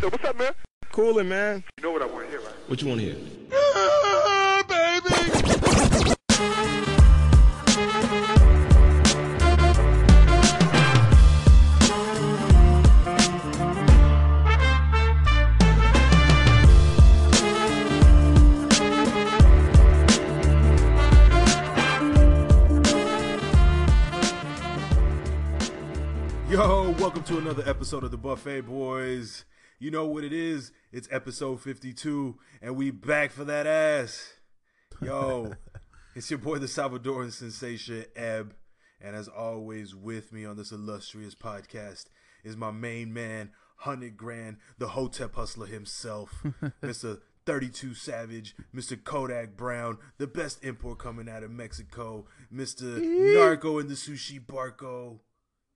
So what's up, man? Cooling, man. You know what I want to hear, right? What you want to hear? Yo, welcome to another episode of the Buffet Boys. You know what it is? It's episode 52, and we back for that ass. Yo, it's your boy, the Salvadoran sensation, Eb. And as always, with me on this illustrious podcast is my main man, 100 Grand, the Hotep hustler himself, Mr. 32 Savage, Mr. Kodak Brown, the best import coming out of Mexico, Mr. Narco in the Sushi Barco.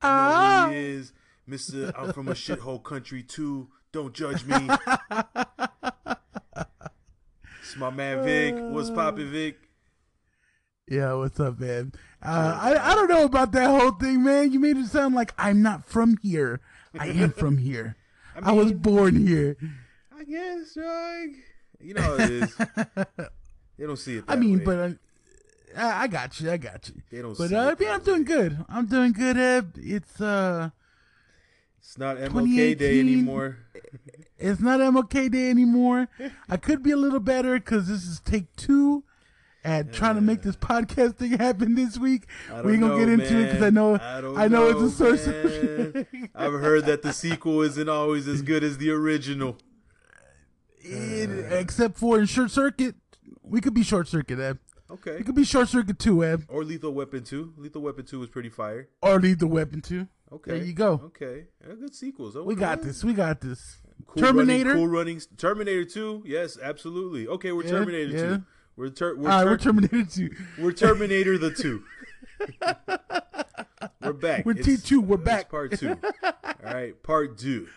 You know who he oh. is. Mr. I'm from a shithole country too. Don't judge me. it's my man Vic. What's poppin', Vic? Yeah, what's up, man? Uh, I I don't know about that whole thing, man. You made it sound like I'm not from here. I am from here. I, was born here. I guess, dog. You know how it is. they don't see it. I mean, way. but uh, I, I got you. I got you. They don't But see uh, yeah, I'm doing good. I'm doing good, Eb. It's uh, it's not MLK Day anymore. it's not MLK Day anymore. I could be a little better because this is take two. At trying to make this podcast thing happen this week, we ain't don't gonna get know, into it because I know I I know, know, it's a source of I've heard that the sequel isn't always as good as the original. It- except for in short circuit, we could be short circuit, Eb. Okay. We could be short circuit too, Eb, eh? Or Lethal Weapon 2. Lethal Weapon 2 was pretty fire. or Lethal weapon too. Okay. There you go. Okay. Yeah, good sequels. We got this. We got this. Cool Terminator. Running, cool runnings. Terminator 2. Yes, absolutely. Okay, we're Yeah, Terminator yeah. 2. We're ter- we're, right, ter- we're Terminator two. we're Terminator the 2. we're back. We're It's- T two. We're back. part 2. All right, part 2.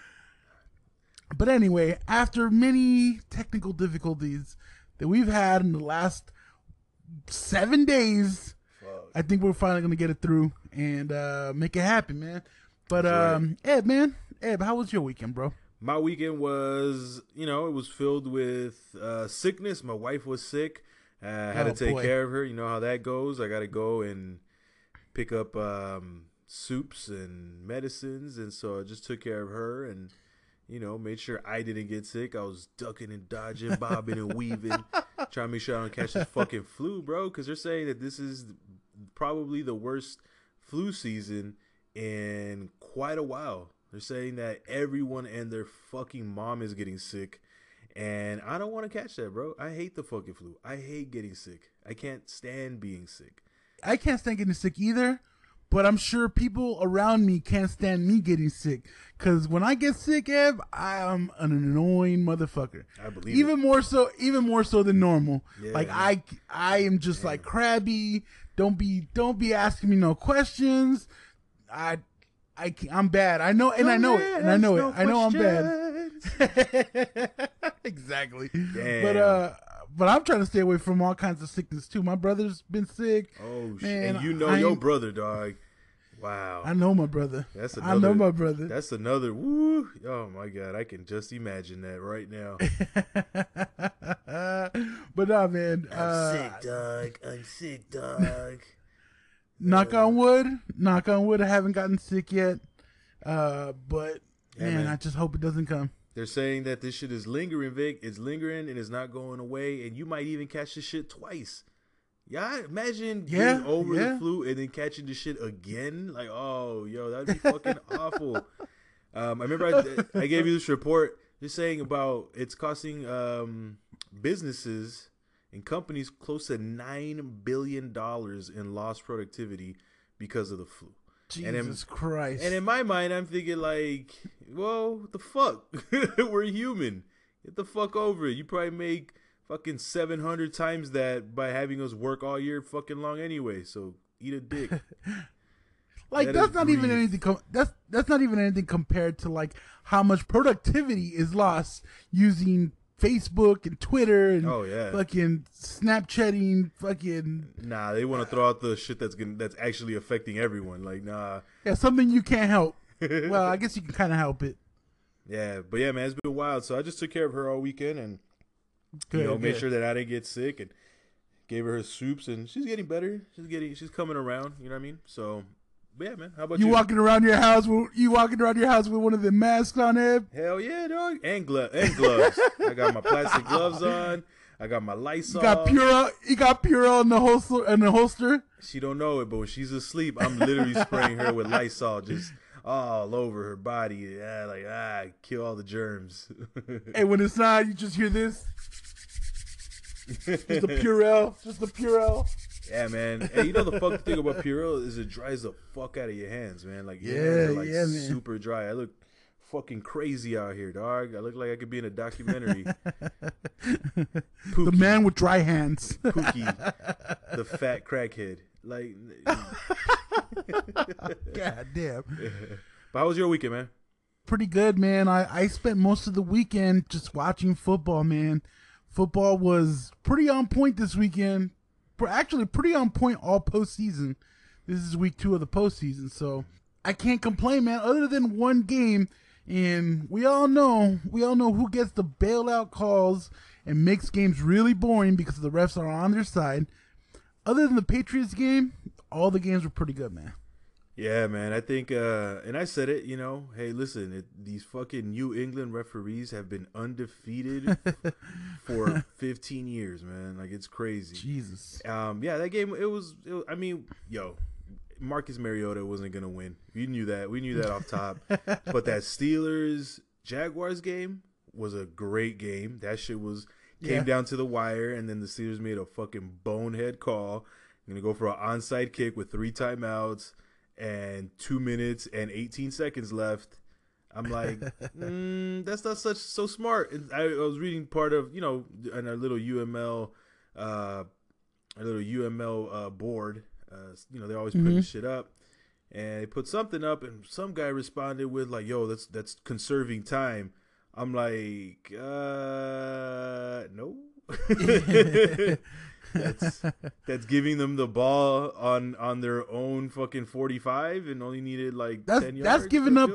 But anyway, after many technical difficulties that we've had in the last seven days, I think we're finally gonna get it through and uh, make it happen, man. But That's right. um, Ed, man, Ed, how was your weekend, bro? My weekend was, you know, it was filled with uh, sickness. My wife was sick. Uh, I had Oh, to take boy. care of her. You know how that goes. I got to go and pick up um, soups and medicines. And so I just took care of her and, you know, made sure I didn't get sick. I was ducking and dodging, bobbing and weaving, trying to make sure I don't catch this fucking flu, bro. Because they're saying that this is probably the worst flu season in quite a while. They're saying that everyone and their fucking mom is getting sick. And I don't want to catch that, bro. I hate the fucking flu. I hate getting sick. I can't stand being sick. I can't stand getting sick either, but I'm sure people around me can't stand me getting sick. Cause when I get sick, Eb, I am an annoying motherfucker. I believe even more so, even more so than normal. Yeah. Like I, I am just like crabby. Don't be, don't be asking me no questions. I, I, I'm bad. I know, and I know it, and I know it. I know I'm bad. exactly. Damn. But uh, but I'm trying to stay away from all kinds of sickness too. My brother's been sick. Oh shit! Man, And you know I your brother, dog. Wow. I know my brother. That's another, I know my brother. That's another woo. Oh my god, I can just imagine that right now. but nah, man. I'm uh, sick, dog. I'm sick, dog. knock on wood. Knock on wood. I haven't gotten sick yet. Uh, but Yeah, man, man. I just hope it doesn't come. They're saying that this shit is lingering, Vic. It's lingering and it's not going away, and you might even catch this shit twice. Yeah, imagine Yeah, getting over yeah. the flu and then catching the shit again. Like, oh, yo, that'd be fucking awful. Um, I remember I, I gave you this report just saying about it's costing um, businesses and companies close to nine billion dollars in lost productivity because of the flu. Jesus And in- Christ. And in my mind, I'm thinking like, well, what the fuck? We're human. Get the fuck over it. You probably make fucking 700 times that by having us work all year fucking long anyway. So eat a dick. Like Let that's not even anything. Com- that's that's not even anything compared to like how much productivity is lost using Facebook and Twitter and Oh, yeah. fucking Snapchatting, fucking nah, they want to throw out the shit that's gonna that's actually affecting everyone. Like, nah. yeah, something you can't help. well, I guess you can kind of help it. Yeah, but yeah, man, it's been wild. So I just took care of her all weekend and Good, you know made sure that I didn't get sick and gave her her soups and she's getting better. She's getting she's coming around. You know what I mean? So, but yeah, man. How about you? You walking around your house with you walking around your house with one of the masks on, Eb? Hell yeah, dog. And glove and gloves. I got my plastic gloves on. I got my Lysol. You got Purell. You got Purell in the holster. In the holster. She don't know it, but when she's asleep, I'm literally spraying her with Lysol just all over her body. Yeah, like ah, kill all the germs. And when it's not, you just hear this. Just the Purell. Just the Purell. yeah, man. And you know the fuck thing about Purell is it dries the fuck out of your hands, man. Like Yeah, hands like yeah, man. super dry. I look fucking crazy out here, dog. I look like I could be in a documentary. The man with dry hands. Pookie, the fat crackhead. Like, God damn. but how was your weekend, man? Pretty good, man. I, I spent most of the weekend just watching football, man. Football was pretty on point this weekend. Actually, pretty on point all postseason. This is week two of the postseason, so I can't complain, man. Other than one game, and we all know, we all know who gets the bailout calls and makes games really boring because the refs are on their side. Other than the Patriots game, all the games were pretty good, man. Yeah, man. I think, uh, and I said it. You know, hey, listen, it, these fucking New England referees have been undefeated for 15 years, man. Like it's crazy. Jesus. Um, yeah, that game. It was. It, was- I mean, yo, Marcus Mariota wasn't gonna win. We knew that. We knew that off top. but that Steelers Jaguars game was a great game. That shit was came Yeah. down to the wire, and then the Steelers made a fucking bonehead call. Gonna go for an onside kick with three timeouts and two minutes and 18 seconds left. I'm like, mm, that's not such so smart. And I, I was reading part of you know in our little UML, uh, a little UML uh, board. Uh, you know they're always putting shit up, and they put something up, and some guy responded with like, "Yo, that's that's conserving time." I'm like, uh, no. that's that's giving them the ball on on their own fucking 45 and only needed like That's 10 yards that's giving up.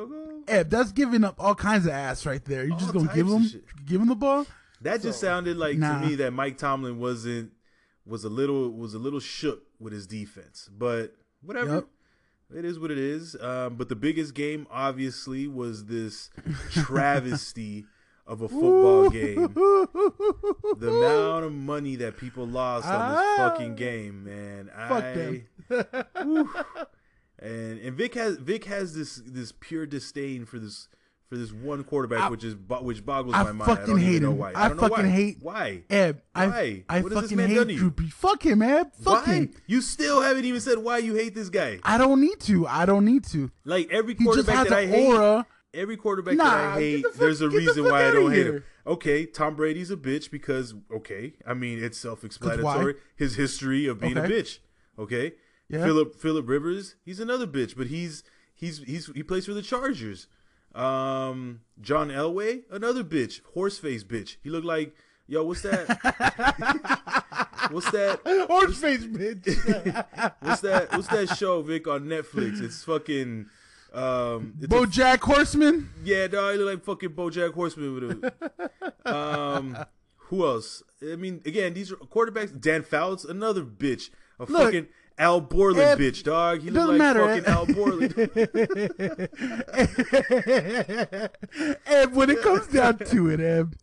Eb, that's giving up all kinds of ass right there. You just gonna give types of him, shit. give them the ball? That just sounded like nah. to me that Mike Tomlin wasn't was a little was a little shook with his defense, but whatever. Yep. It is what it is. Um, but the biggest game, obviously, was this travesty of a football game. The amount of money that people lost on this Ah. fucking game, man. Fuck I, them. And and Vic has Vic has this this pure disdain for this for this one quarterback, I- which is which boggles I my mind. I fucking hate know him. why. I don't know fucking why. hate- why. Eb, I Why? I What this fucking man hate done to you? Drew Fuck him, Eb. Fuck Why? him. You still haven't even said why you hate this guy. I don't need to. I don't need to. Like every He just quarterback has that I hate, aura. Every quarterback Nah, that I hate, the fuck- there's a get the reason why I don't hate him. Okay, Tom Brady's a bitch because okay, I mean it's self-explanatory. His history of being a bitch. Okay, Yeah. Philip Philip Rivers, he's another bitch, but he's he's he's he plays for the Chargers. Um, John Elway, another bitch, horseface bitch. He looked like yo, what's that? what's that? Orange face, bitch. What's that? What's that show, Vic, on Netflix? It's fucking. Um, it's a BoJack Horseman. yeah, dog. He look like fucking BoJack Horseman with a. Um, who else? I mean, again, these are quarterbacks. Dan Fouts, another bitch. A Look, fucking Al Borland bitch, dog. He look like matter, fucking Ed. Al Borland. and when it comes down to it, Eb,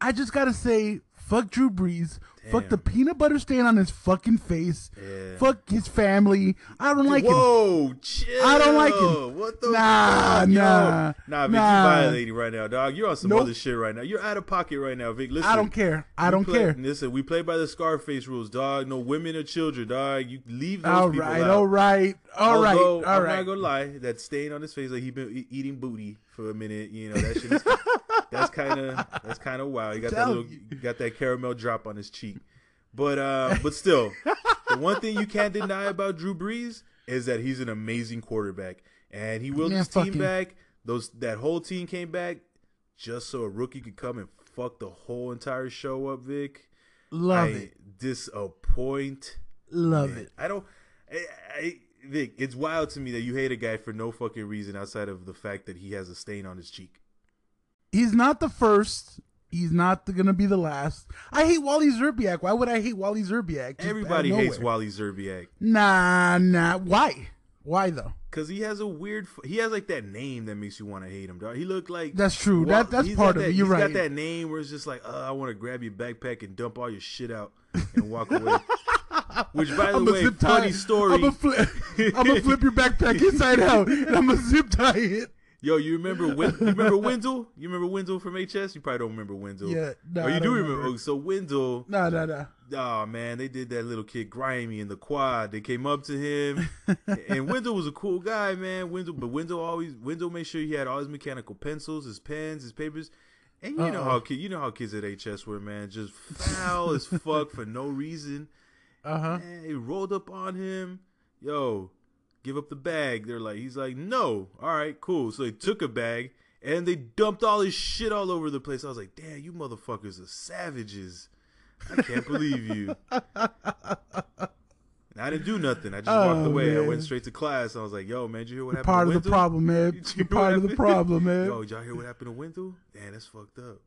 I just gotta say, fuck Drew Brees. Fuck the peanut butter stain on his fucking face. Yeah. Fuck his family. I don't like him. Whoa, chill. I don't like him. What the Nah, fuck, yo? nah, nah, Vic, nah. you violating right now, dog. You're on some Nope. other shit right now. You're out of pocket right now, Vic. Listen, I don't care. I don't play- care. Listen, we play by the Scarface rules, dog. No women or children, dog. You leave those All people right, out. all right, all right, all I'm not gonna lie, that stain on his face, like he been eating booty for a minute. You know that shit. Is, that's kind of that's kind of wild. You got that little, you. got that caramel drop on his cheek. But uh, but still, the one thing you can't deny about Drew Brees is that he's an amazing quarterback, and he willed his team back. Those that whole team came back just so a rookie could come and fuck the whole entire show up, Vic. Love I it, disappoint. love Man, it. I don't. I, I, Vic, it's wild to me that you hate a guy for no fucking reason outside of the fact that he has a stain on his cheek. He's not the first. He's not gonna be the last. I hate Wally Szczerbiak. Why would I hate Wally Szczerbiak? Just Everybody hates. Wally Szczerbiak Nah, nah. Why? Why though? because he has a weird. He has like that name that makes you want to hate him. Dog. He looked like That's true. That that's part of that, it. You're he's right. got that name where it's just like, uh, I want to grab your backpack and dump all your shit out and walk away. Which, by the I'ma way, funny tie- story. I'm gonna. I'm gonna flip your backpack inside out, and I'm gonna zip tie it. Yo, you remember Win- you remember Wendell? You remember Wendell from HS? You probably don't remember Wendell. Yeah, no, oh, you do remember. remember. Oh, so Wendell, Nah, nah, nah. oh man, they did that little kid grimy in the quad. They came up to him, and Wendell was a cool guy, man. Wendell, but Wendell always Wendell made sure he had all his mechanical pencils, his pens, his papers. And you know Uh-oh. how kid, you know how kids at HS were, man, just foul as fuck for no reason. Uh huh. They rolled up on him. Yo, give up the bag. They're like, he's like, no. All right, cool. So they took a bag and they dumped all his shit all over the place. I was like, damn, you motherfuckers are savages. I can't believe you. And I didn't do nothing. I just walked Oh, away. I went straight to class. I was like, yo, man, did you hear what happened Part of the problem, man. You You're part of the problem, man. Yo, did y'all hear what happened to Wendell? Damn, that's fucked up.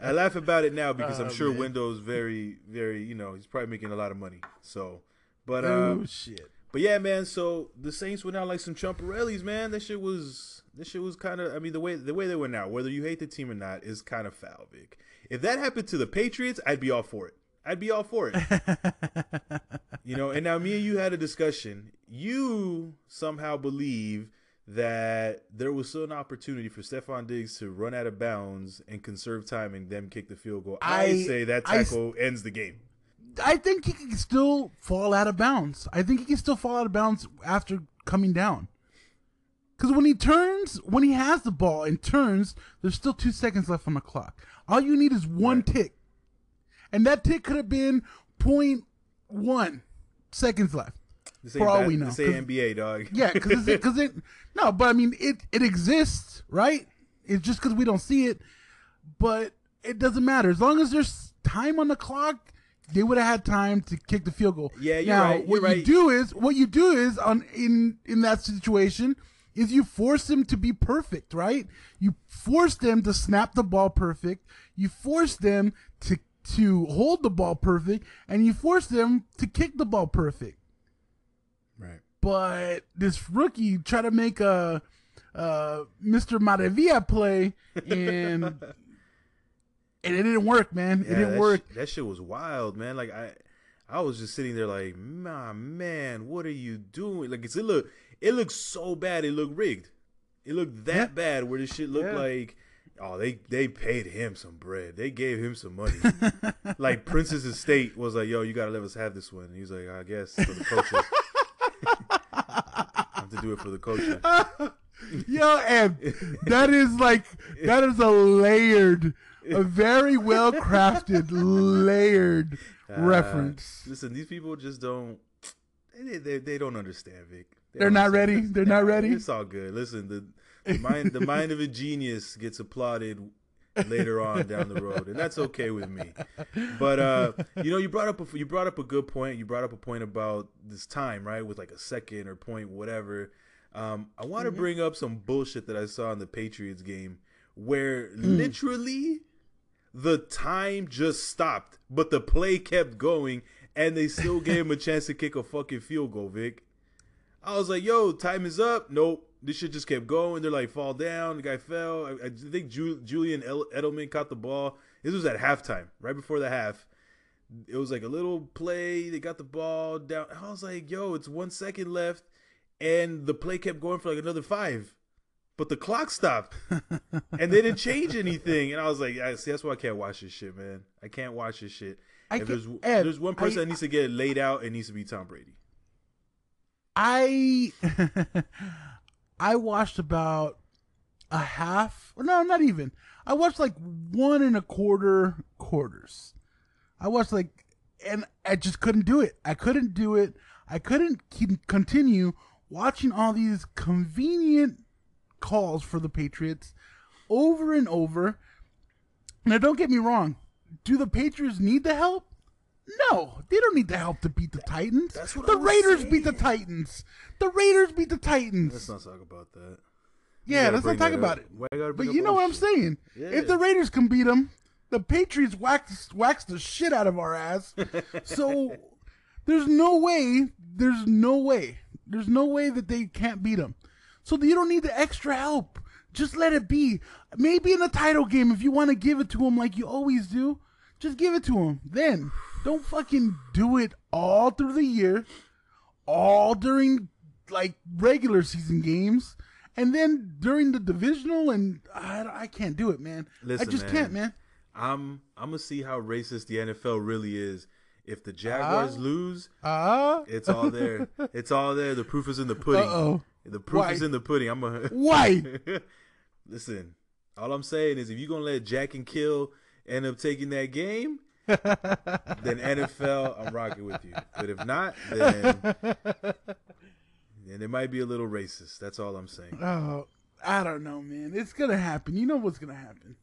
I laugh about it now because I'm Oh, sure man. Wendell's very, very, you know, he's probably making a lot of money. So, but oh um, shit. but yeah, man. So the Saints went out like some Chumparellis, man. That shit was, this shit was kind of. I mean, the way the way they went out, whether you hate the team or not, is kind of foul, Vic. If that happened to the Patriots, I'd be all for it. I'd be all for it. You know, and now me and you had a discussion. You somehow believe that there was still an opportunity for Stefon Diggs to run out of bounds and conserve time and then kick the field goal. I, I- say that tackle ends the game. I think he can still fall out of bounds. I think he can still fall out of bounds after coming down. Because when he turns, when he has the ball and turns, there's still two seconds left on the clock. All you need is one Right. tick, and that tick could have been point one seconds left. For all ba- we know, This ain't NBA, dog. Yeah, because it, cause it, no, but I mean, it it exists, right? It's just because we don't see it, but it doesn't matter as long as there's time on the clock. They would have had time to kick the field goal. Yeah, you're now, right, What you're you right. do is what you do is on in in that situation is you force them to be perfect, right? You force them to snap the ball perfect. You force them to to hold the ball perfect, and you force them to kick the ball perfect Right. but this rookie try to make a, uh Mr. Maravilla play and and it didn't work, man. it Yeah, didn't that work. sh- that shit was wild, man. Like I, I was just sitting there like, my man, what are you doing? Like it's it look, it looks so bad. It looked rigged. It looked that Yeah. bad where this shit looked Yeah. like, oh, they they paid him some bread. They gave him some money. like Princess Estate was like, yo, you gotta let us have this one. And he was like, I guess for the culture. I have to do it for the culture. Yo, and that is like that is a layered, a very well crafted layered Uh, reference. Listen, these people just don't. They, they, they don't understand, Vic. They They're don't not understand. ready? They're not ready? It's all good. Listen, the, the mind the mind of a genius gets applauded later on down the road, and that's okay with me. But uh, you know, you brought up a, you brought up a good point. You brought up a point about this time, right? With like a second or point, whatever. Um, I want to Mm-hmm. bring up some bullshit that I saw in the Patriots game, where Mm. literally the time just stopped, but the play kept going, and they still gave him a chance to kick a fucking field goal, Vic. I was like, yo, time is up. Nope. This shit just kept going. They're like, fall down. The guy fell. I, I think Ju- Julian Edelman caught the ball. This was at halftime, right before the half. It was like a little play. They got the ball down. I was like, yo, it's one second left. And the play kept going for like another five. But the clock stopped. and they didn't change anything. And I was like, I see, that's why I can't watch this shit, man. I can't watch this shit. I if there's, Ed, there's one person I- that needs to get laid out, it needs to be Tom Brady. I I watched about a half. No, not even. I watched like one and a quarter quarters. I watched like, and I just couldn't do it. I couldn't do it. I couldn't keep continue watching all these convenient calls for the Patriots over and over. Now, don't get me wrong. Do the Patriots need the help? No, they don't need the help to beat the Titans. That's what the Raiders beat the. Titans. The Raiders beat the Titans. Let's not talk about that. yeah, let's not talk about up. it. Why you gotta But you know what I'm saying? Yeah. If the Raiders can beat them, the Patriots wax wax the shit out of our ass. so there's no way. There's no way. There's no way that they can't beat them. So you don't need the extra help. Just let it be. Maybe in the title game, if you want to give it to him like you always do, just give it to him. Then don't fucking do it all through the year, all during like regular season games, and then during the divisional. And I, I can't do it, man. Listen, I just man. can't, man. I'm I'm gonna see how racist the NFL really is. If the Jaguars Ah. lose, Ah, it's all there. it's all there. The proof is in the pudding. Uh-oh. The proof Why? is in the pudding. I'm a why? listen. All I'm saying is, if you're gonna let Jack and Kill end up taking that game, then NFL, I'm rocking with you. But if not, then then it might be a little racist. That's all I'm saying. Oh, I don't know, man. It's gonna happen. You know what's gonna happen.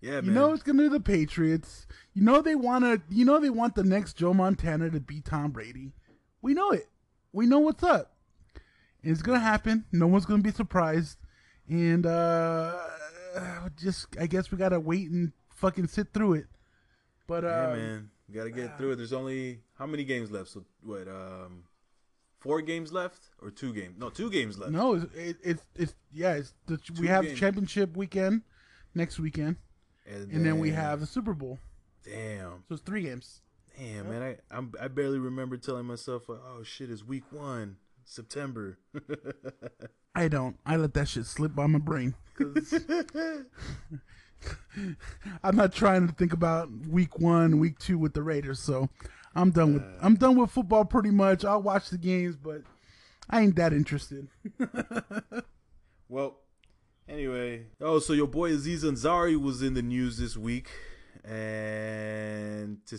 Yeah, man. You know it's gonna be the Patriots. You know they wanna. You know they want the next Joe Montana to be Tom Brady. We know it. We know what's up. It's gonna happen. No one's gonna be surprised. And uh just I guess we gotta wait and fucking sit through it. But uh, yeah, man. We gotta get through it. There's only how many games left? So what? Um, four games left or two games? No, two games left. no, it's it, it's it's yeah. It's the, we have games. championship weekend next weekend, and then we have the Super Bowl. Damn, So it's three games. damn, man. I I'm, I barely remember telling myself, "Oh shit, it's week one, September." I don't. I let that shit slip by my brain. I'm not trying to think about week one, week two with the Raiders. So I'm done with I'm done with football pretty much. I'll watch the games, but I ain't that interested. Well, anyway. Oh, so your boy Aziz Ansari was in the news this week, and to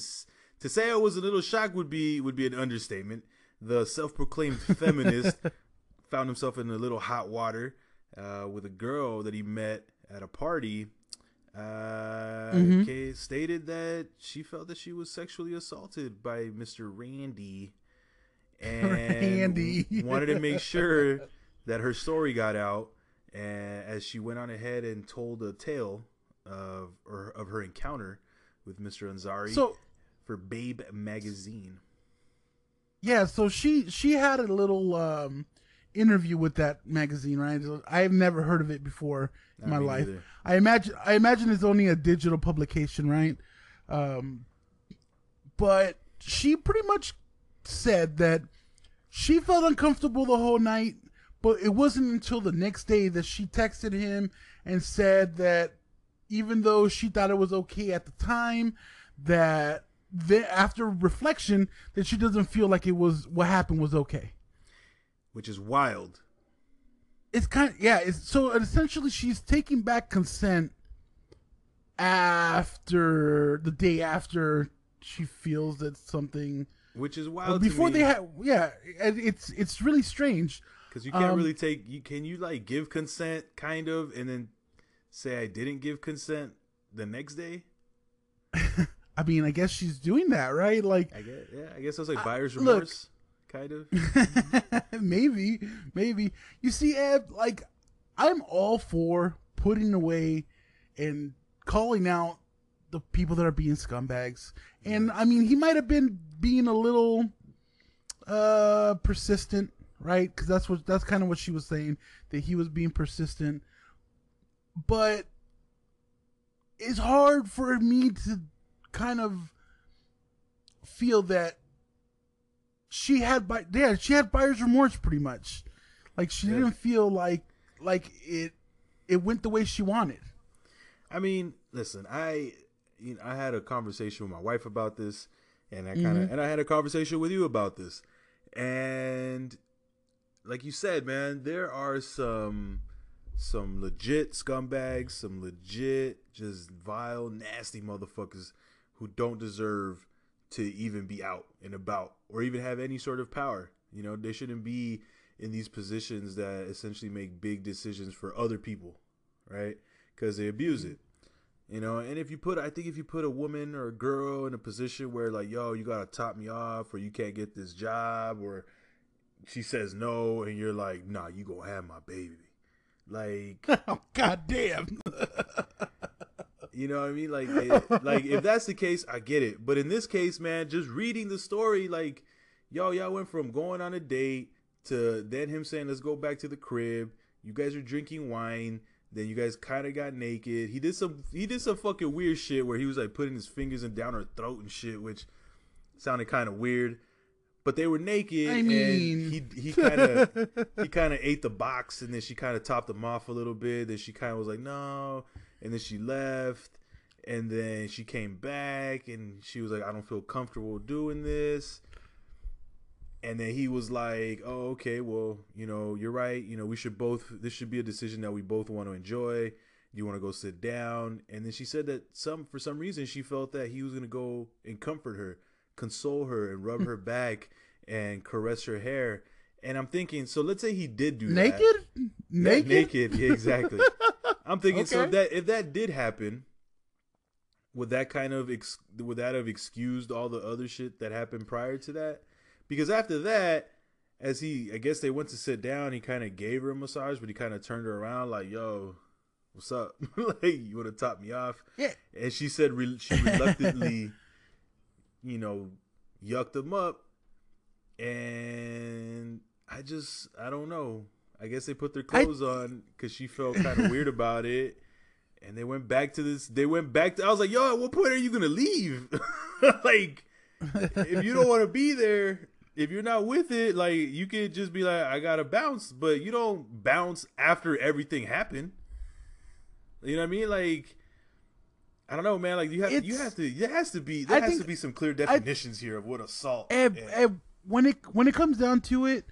to say I was a little shocked would be would be an understatement. The self-proclaimed feminist found himself in a little hot water uh, with a girl that he met at a party. Uh, Mhm. Kay stated that she felt that she was sexually assaulted by Mr. Randy, and Randy. wanted to make sure that her story got out. And as she went on ahead and told a tale of or of her encounter with Mr. Ansari So for Babe magazine. Yeah, so she she had a little um, interview with that magazine, right? I've never heard of it before in Not my life. neither. I imagine I imagine it's only a digital publication, right? Um, but she pretty much said that she felt uncomfortable the whole night, but it wasn't until the next day that she texted him and said that even though she thought it was okay at the time, that the, after reflection, that she doesn't feel like it was what happened was okay which is wild. it's kind of yeah it's so essentially she's taking back consent after the day after she feels that something Which is uh, wild before they had yeah it's it's really strange because you can't um, really take you can you like give consent kind of and then say I didn't give consent the next day. i mean i guess she's doing that right? Like I guess yeah, I guess that's like buyer's look. remorse kind of. maybe maybe. You see Eb, like i'm all for putting away and calling out the people that are being scumbags. And i mean he might have been being a little uh persistent right? Because that's what that's kind of what she was saying that he was being persistent. But it's hard for me to kind of feel that she had by yeah she had buyer's remorse pretty much like she Yeah. didn't feel like like it it went the way she wanted I mean, listen, I you know, I had a conversation with my wife about this, and I kind of Mhm. and I had a conversation with you about this, and like you said, man, there are some some legit scumbags, some legit just vile, nasty motherfuckers who don't deserve to even be out and about or even have any sort of power. You know, they shouldn't be in these positions that essentially make big decisions for other people, right? Because they abuse it. You know, and if you put, I think if you put a woman or a girl in a position where like, yo, you gotta top me off, or you can't get this job, or she says no, and you're like, nah, you gonna have my baby. Like, oh god damn. you know what I mean? Like, it, like if that's the case, I get it. But in this case, man, just reading the story, like, yo, y'all went from going on a date to then him saying, let's go back to the crib. You guys are drinking wine. Then you guys kind of got naked. He did some he did some fucking weird shit where he was like putting his fingers in down her throat and shit, which sounded kind of weird. But they were naked, I mean... and he he kind of he kind of ate the box, and then she kind of topped him off a little bit. Then she kind of was like, no, and then she left, and then she came back, and she was like, I don't feel comfortable doing this. And then he was like, "Oh, okay. Well, you know, you're right. You know, we should both. This should be a decision that we both want to enjoy. You want to go sit down?" And then she said that some, for some reason, she felt that he was going to go and comfort her, console her, and rub her back and caress her hair. And I'm thinking, so let's say he did do naked, that. naked, naked. Yeah, exactly. I'm thinking, so if that if that did happen, would that kind of ex- would that have excused all the other shit that happened prior to that? Because after that, as he, I guess they went to sit down, he kind of gave her a massage, but he kind of turned her around like, "Yo, what's up? like, you want to top me off?" Yeah. And she said re- she reluctantly, you know, yucked him up, and I just, I don't know. I guess they put their I- clothes on because she felt kind of weird about it. And they went back to this. They went back to. I was like, "Yo, at what point are you gonna leave? like, if you don't want to be there, if you're not with it, like you could just be like, I gotta bounce, but you don't bounce after everything happened. You know what I mean? Like, I don't know, man. Like you have, you have to. There has to be. There I has to be some clear definitions here of what assault. And when it when it comes down to it,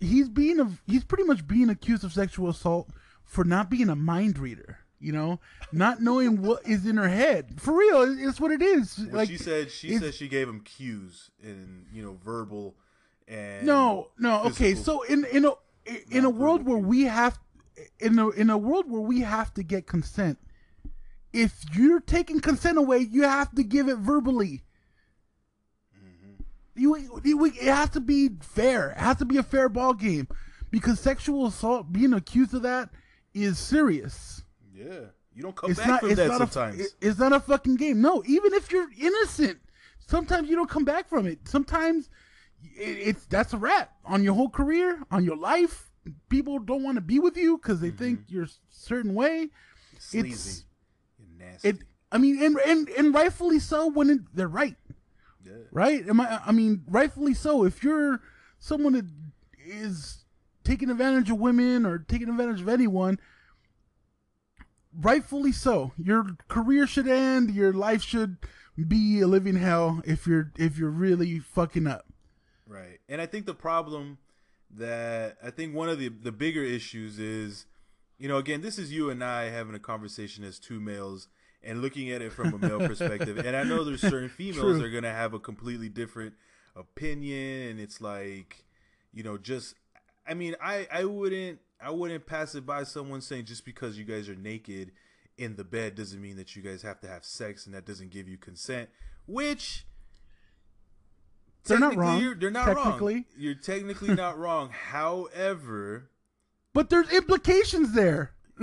he's being a he's pretty much being accused of sexual assault for not being a mind reader. You know, not knowing what is in her head. For real, it's what it is. Well, like she said, she said she gave him cues in you know verbal and No, no. Okay, so in in a in a world where we have in a in a world where we have to get consent, if you're taking consent away, you have to give it verbally. Mm-hmm. You, you it has to be fair. It has to be a fair ball game because sexual assault, being accused of that, is serious. yeah, you don't come It's back not. from that sometimes. a. it- It's not a fucking game. No, even if you're innocent, sometimes you don't come back from it. Sometimes it, it's that's a wrap on your whole career, on your life. People don't want to be with you because they think you're a certain way. Sleazy, it's- nasty. It. I mean, and and and rightfully so when it, they're right. Yeah. right? Am I? I mean, rightfully so. If you're someone that is taking advantage of women or taking advantage of anyone, rightfully so. Your career should end. Your life should be a living hell if you're if you're really fucking up. Right. And I think the problem that I think one of the the bigger issues is, you know, again, this is you and I having a conversation as two males and looking at it from a male perspective. And I know there's certain females that are gonna have a completely different opinion and it's like, you know, just I mean, I I wouldn't I wouldn't pass it by someone saying just because you guys are naked in the bed doesn't mean that you guys have to have sex and that doesn't give you consent, which They're not wrong, You're, they're not technically. wrong. You're technically not wrong. However, But there's implications there.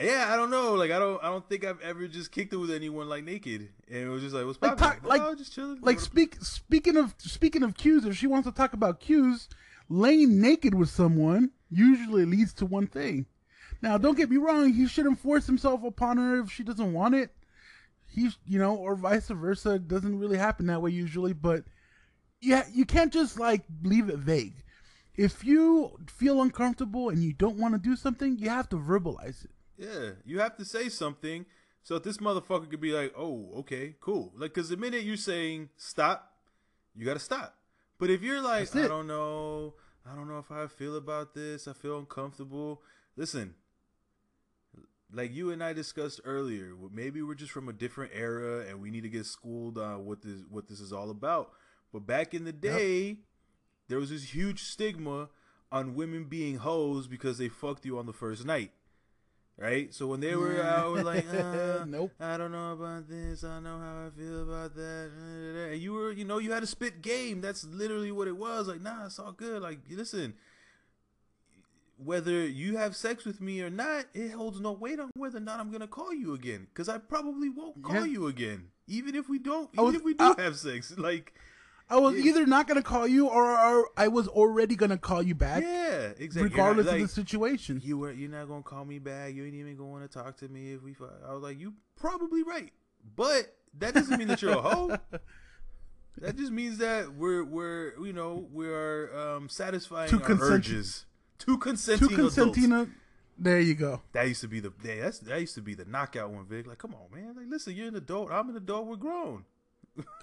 yeah, I don't know. Like I don't I don't think I've ever just kicked it with anyone like naked. And it was just like what's Like, poppin'? talk- like- oh, just chilling. Like speak speaking of speaking of cues, if she wants to talk about cues, laying naked with someone usually leads to one thing. Now, don't get me wrong; he shouldn't force himself upon her if she doesn't want it. He, you know, or vice versa. It doesn't really happen that way usually, but yeah, you can't just like leave it vague. If you feel uncomfortable and you don't want to do something, you have to verbalize it. Yeah, you have to say something so that this motherfucker could be like, "Oh, okay, cool." Like, cause the minute you're saying stop, you gotta stop. But if you're like, "I don't know, I don't know if I feel about this. I feel uncomfortable." Listen, like you and I discussed earlier, maybe we're just from a different era and we need to get schooled on what this what this is all about. But back in the day, there was this huge stigma on women being hoes because they fucked you on the first night. Right? So when they were out, I was like, uh, Nope. I don't know about this. I know how I feel about that. And you were, you know, you had a spit game. That's literally what it was. Like, nah, it's all good. Like, listen, whether you have sex with me or not, it holds no weight on whether or not I'm gonna call you again. Because I probably won't call Yeah. you again, even if we don't. Even was- if we do I- have sex, like, I was either not gonna call you or, or I was already gonna call you back, yeah, exactly. regardless not- of the situation. you were you're not gonna call me back. You ain't even going to talk to me if we. Fuck. I was like, you probably right, but that doesn't mean that you're a hoe. That just means that we're we're you know we are um, satisfying Two our consent- urges. Two consenting Two consenting. adults. consentina. There you go. That used to be the yeah, that's that used to be the knockout one, Vic. Like, come on, man. Like, listen, you're an adult. I'm an adult. We're grown.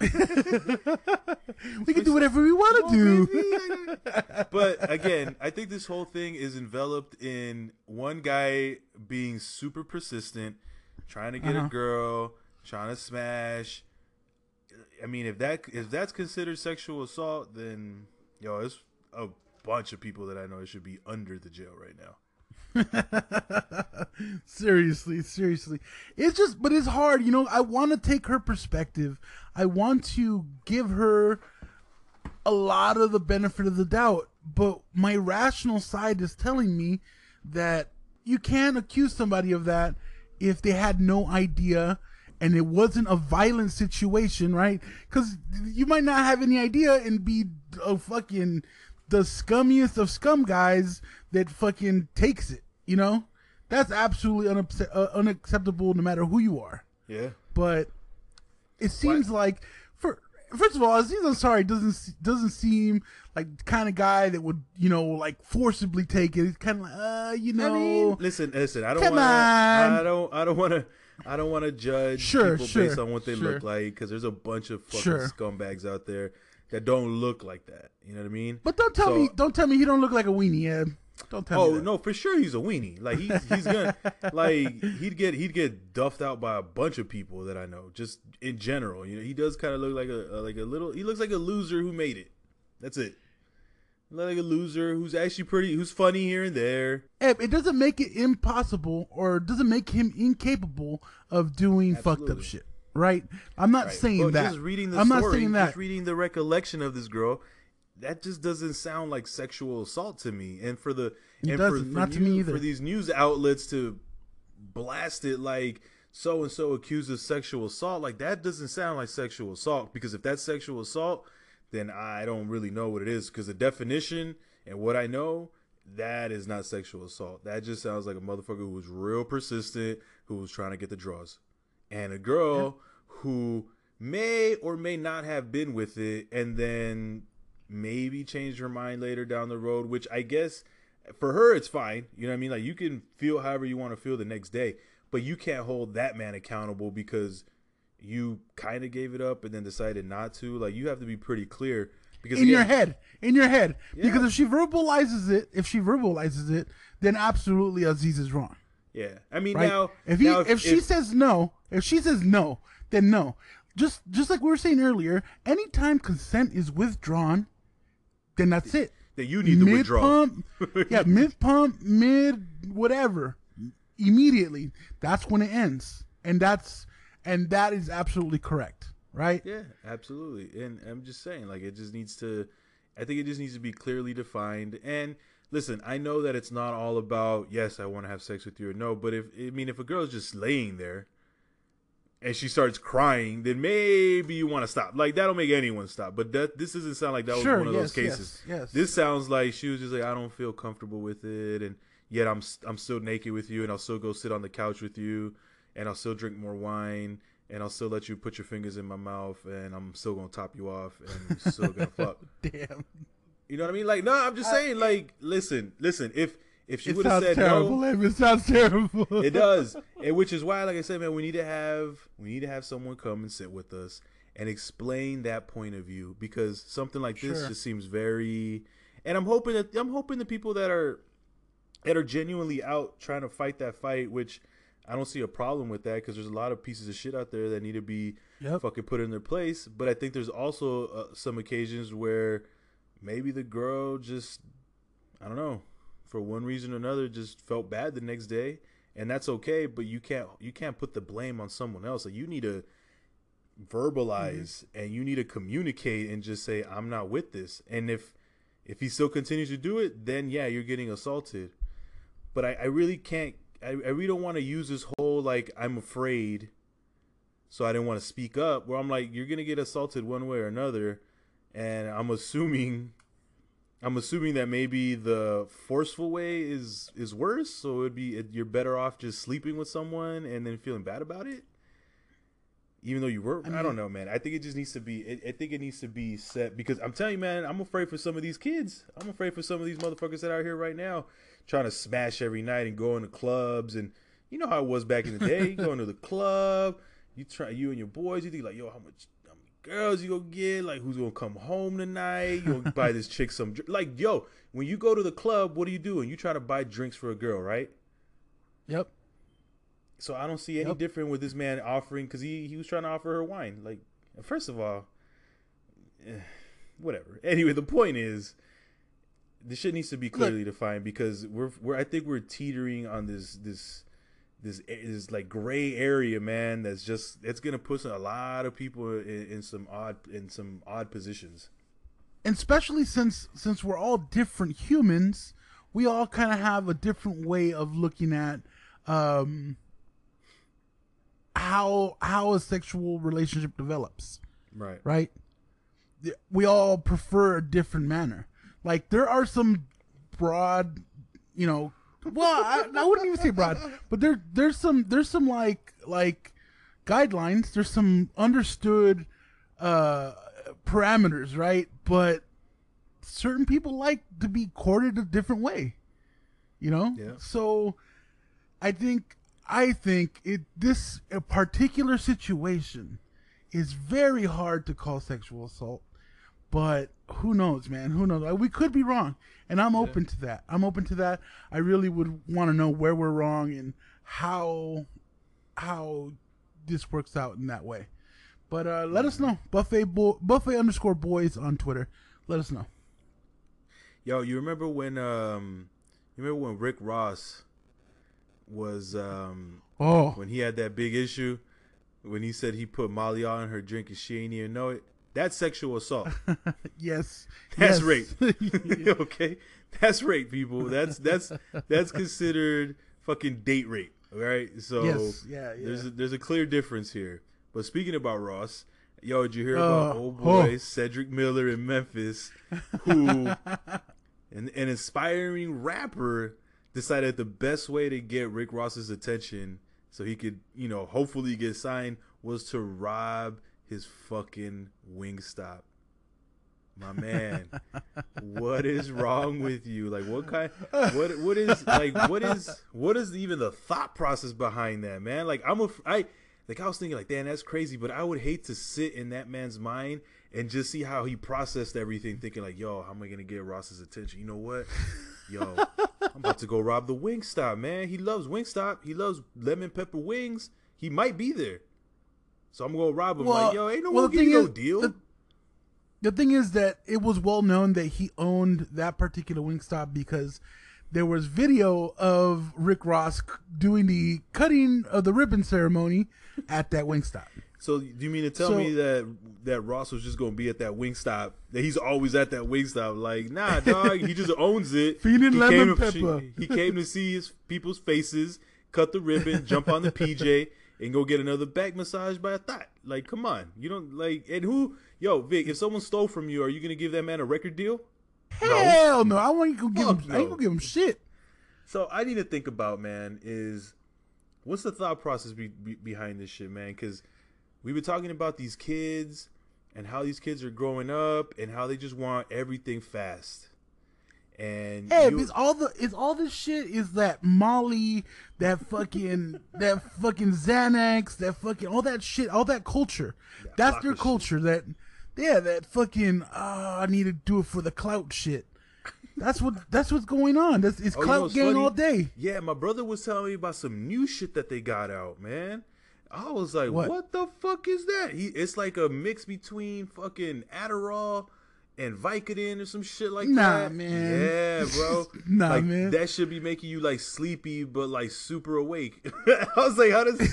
We can do whatever we want to do. but again, I think this whole thing is enveloped in one guy being super persistent, trying to get Uh-huh. a girl, trying to smash. I mean, if that if that's considered sexual assault, then yo, it's a bunch of people that I know should be under the jail right now. seriously, seriously. It's just, but it's hard. You know, I want to take her perspective. I want to give her a lot of the benefit of the doubt, but my rational side is telling me that you can't accuse somebody of that if they had no idea and it wasn't a violent situation, right? Because you might not have any idea and be a fucking the scummiest of scum guys that fucking takes it. You know, that's absolutely uh, unacceptable, no matter who you are Yeah. but it seems like for first of all, Aziz Ansari doesn't doesn't seem like the kind of guy that would you know like forcibly take it. He's kind of like, uh, you know, I mean, listen, listen. I don't want to. I don't. I don't want to. I don't want to judge Sure, people sure, based on what they sure. look like because there's a bunch of fucking scumbags out there that don't look like that. You know what I mean? but don't tell So- me, don't tell me he don't look like a weenie. Yeah, don't tell me. Oh no, for sure he's a weenie. Like he's he's gonna like he'd get he'd get duffed out by a bunch of people that I know. Just in general, you know, he does kind of look like a, a like a little. He looks like a loser who made it. That's it. Like a loser who's actually pretty, who's funny here and there. Eb, it doesn't make it impossible or doesn't make him incapable of doing fucked up shit. Right? I'm not Right. saying But that. Just reading the I'm story, not saying that. just reading the recollection of this girl, that just doesn't sound like sexual assault to me. And for the It and doesn't. for, Not for to me either. For these news outlets to blast it like so and so accused of sexual assault, like that doesn't sound like sexual assault. Because if that's sexual assault, then I don't really know what it is. Because the definition and what I know, that is not sexual assault. That just sounds like a motherfucker who was real persistent, who was trying to get the draws and a girl who may or may not have been with it and then maybe changed her mind later down the road which i guess for her it's fine. You know what i mean? Like you can feel however you want to feel the next day but you can't hold that man accountable because you kind of gave it up and then decided not to. Like you have to be pretty clear because in your head, in your head, because if she verbalizes it, if she verbalizes it, then absolutely Aziz is wrong. yeah. I mean right? now if he now if, she says no, if she says no, then no. Just just like we were saying earlier, anytime consent is withdrawn, then that's it. that you need to mid withdraw pump, yeah, mid pump, mid whatever, immediately. That's when it ends, and that's and that is absolutely correct, right? Yeah, absolutely. And I'm just saying, like, it just needs to, I think it just needs to be clearly defined. And listen, I know that it's not all about, yes, I want to have sex with you or no, but if, I mean, if a girl's just laying there and she starts crying, then maybe you want to stop. Like, that'll make anyone stop. But that, this doesn't sound like that was one of those yes, yes, cases. yes. This sounds like she was just like, I don't feel comfortable with it. And yet I'm, I'm still naked with you and I'll still go sit on the couch with you and I'll still drink more wine and I'll still let you put your fingers in my mouth and I'm still gonna top you off and we're still gonna fuck. Damn, You know what I mean? Like, no, I'm just saying, like, listen, listen, if if she would have sounds said terrible. no, It sounds terrible. it does. And which is why, like I said, man, we need to have we need to have someone come and sit with us and explain that point of view because something like this Sure. just seems very and I'm hoping that I'm hoping the people that are that are genuinely out trying to fight that fight, which I don't see a problem with that because there's a lot of pieces of shit out there that need to be Yep. fucking put in their place. But I think there's also uh, some occasions where maybe the girl just, I don't know, for one reason or another, just felt bad the next day and that's okay. But you can't you can't put the blame on someone else. Like you need to verbalize mm-hmm. and you need to communicate and just say I'm not with this. And if if he still continues to do it, then yeah, you're getting assaulted. But I, I really can't. I, I really don't want to use this whole like I'm afraid, so I didn't want to speak up. Where I'm like, you're gonna get assaulted one way or another, and I'm assuming, I'm assuming that maybe the forceful way is is worse. So it'd be you're better off just sleeping with someone and then feeling bad about it? Even though you were I, mean, I, don't know man. I think it just needs to be it, i think it needs to be set because i'm telling you man i'm afraid for some of these kids. I'm afraid for some of these motherfuckers that are here right now trying to smash every night and going to clubs. And you know how it was back in the day. Going to the club you try you and your boys you think like yo how much girls you gonna get like who's gonna come home tonight you gonna buy this chick some like yo when you go to the club what are you doing you try to buy drinks for a girl right yep so I don't see any yep. different with this man offering because he he was trying to offer her wine. Like, first of all, eh, whatever. Anyway, the point is, this shit needs to be clearly Look, defined because we're we're I think we're teetering on this this this is like gray area, man. That's just it's gonna put a lot of people in, in some odd in some odd positions. And especially since since we're all different humans, we all kind of have a different way of looking at. Um, how how a sexual relationship develops. Right. Right. We all prefer a different manner. Like there are some broad, you know, well, I, I wouldn't even say broad, but there there's some there's some like like guidelines. There's some understood uh parameters, right? But certain people like to be courted a different way. You know? Yeah. So I think I think it this particular situation is very hard to call sexual assault, but who knows, man? Who knows? We could be wrong, and I'm yeah. open to that. I'm open to that. I really would want to know where we're wrong and how how this works out in that way. But uh, let us know. Buffet bo- buffet underscore boys on Twitter. Let us know. Yo, you remember when um you remember when Rick Ross was um oh when he had that big issue when he said he put Molly on her drink and she ain't even know it. That's sexual assault. yes, that's yes. rape. okay, that's rape, people. That's that's that's considered fucking date rape. All right, so yes. yeah, yeah. there's a, there's a clear difference here. But speaking about Ross, yo, did you hear about uh, old boy oh. Cedric Miller in Memphis, who an, an inspiring rapper decided the best way to get Rick Ross's attention so he could, you know, hopefully get signed was to rob his fucking Wingstop. My man, what is wrong with you? Like, what kind? What what is like? What is what is even the thought process behind that, man? Like, I'm a I like I was thinking like, damn, that's crazy. But I would hate to sit in that man's mind and just see how he processed everything, thinking like, yo, how am I gonna get Ross's attention? You know what? Yo, I'm about to go rob the Wingstop, man. He loves Wingstop. He loves lemon pepper wings. He might be there. So I'm gonna rob him. Well, like, yo, ain't no well, give you no deal. The, the thing is that it was well known that he owned that particular Wingstop because there was video of Rick Ross doing the cutting of the ribbon ceremony at that Wingstop. So do you mean to tell so, me that that Ross was just gonna be at that Wingstop? That he's always at that Wingstop? Like, nah, dog. he just owns it. Feeding he lemon came pepper. To, he came to see his people's faces, cut the ribbon, jump on the PJ, and go get another back massage by a thought. Like, come on, you don't like. And who, yo, Vic? If someone stole from you, are you gonna give that man a record deal? Hell no. no. I want to give him. No. I ain't gonna give him shit. So I need to think about man is what's the thought process be, be, behind this shit, man? Because we've been talking about these kids and how these kids are growing up and how they just want everything fast. And hey, you, it's all the it's all this shit is that Molly, that fucking that fucking Xanax, that fucking all that shit, all that culture. That That's their culture. Shit. That yeah, that fucking oh, I need to do it for the clout shit. That's what that's what's going on. That's it's oh, clout you know, gang all day. Yeah, my brother was telling me about some new shit that they got out, man. I was like, what, what the fuck is that? He, it's like a mix between fucking Adderall and Vicodin or some shit like Nah, that. man. Yeah, bro. Nah, like, man. That should be making you like sleepy, but like super awake. I was like, how does that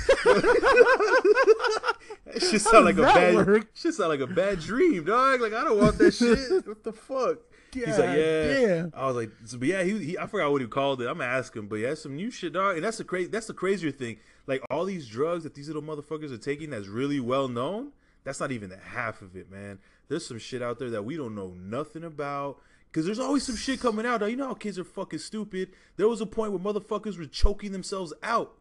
shit sound like a bad? work? Shit sound like a bad dream, dog. Like I don't want that shit. What the fuck? He's like, God yeah. I was like, so, but yeah, he, he, I forgot what he called it. I'm gonna ask him, but yeah, some new shit, dog. And that's the crazy. That's the crazier thing. Like all these drugs that these little motherfuckers are taking, that's really well known. That's not even the half of it, man. There's some shit out there that we don't know nothing about. Cause there's always some shit coming out. You know how kids are fucking stupid. There was a point where motherfuckers were choking themselves out.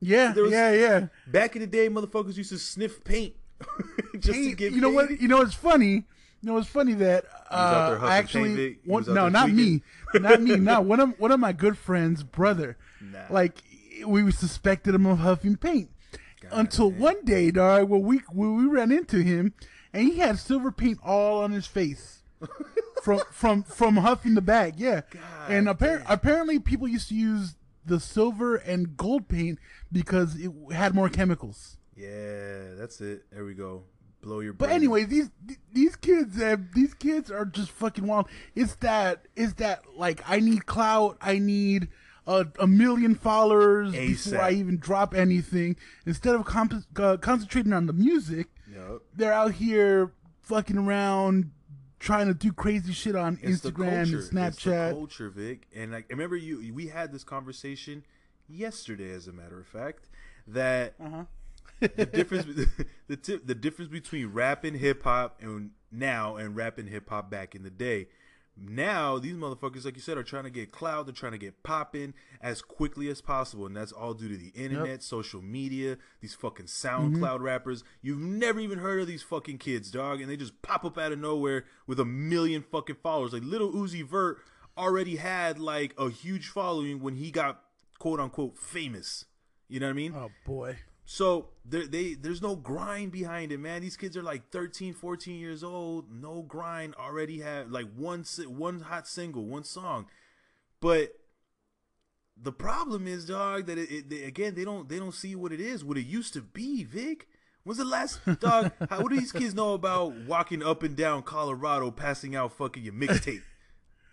Yeah, was- yeah, yeah. Back in the day, motherfuckers used to sniff paint just to Hey, get. you know what? You know it's funny? You know it's funny that uh, I actually paint, one, no, not me, not me, no. One of one of my good friends' brother, Nah. like we suspected him of huffing paint until damn. one day, dog, when we when we ran into him, and he had silver paint all on his face. from from from huffing the bag, yeah. and appar- apparently, people used to use the silver and gold paint because it had more chemicals. Yeah, that's it. There we go. Blow your. But brain. anyway, these these kids, uh, these kids are just fucking wild. It's that, it's that like I need clout, I need a, a million followers before I even drop anything. Instead of comp- uh, concentrating on the music, They're out here fucking around trying to do crazy shit on It's Instagram and culture. It's Snapchat. culture, Vic. And like, I remember you. We had this conversation yesterday, as a matter of fact, that Uh-huh. the difference, the the difference between rap and hip hop and now and rap and hip hop back in the day. Now these motherfuckers, like you said, are trying to get cloud. They're trying to get popping as quickly as possible, and that's all due to the internet, social media, these fucking SoundCloud Mm-hmm. rappers. You've never even heard of these fucking kids, dog, and they just pop up out of nowhere with a million fucking followers. Like Lil Uzi Vert already had like a huge following when he got quote unquote famous. You know what I mean? Oh boy. So there, they there's no grind behind it, man. These kids are like 13, 14 years old. No grind. Already have like one one hot single, one song. But the problem is, dog, that it, it they, again they don't they don't see what it is, what it used to be, Vic. When's the last dog? How, what do these kids know about walking up and down Colorado, passing out fucking your mixtape?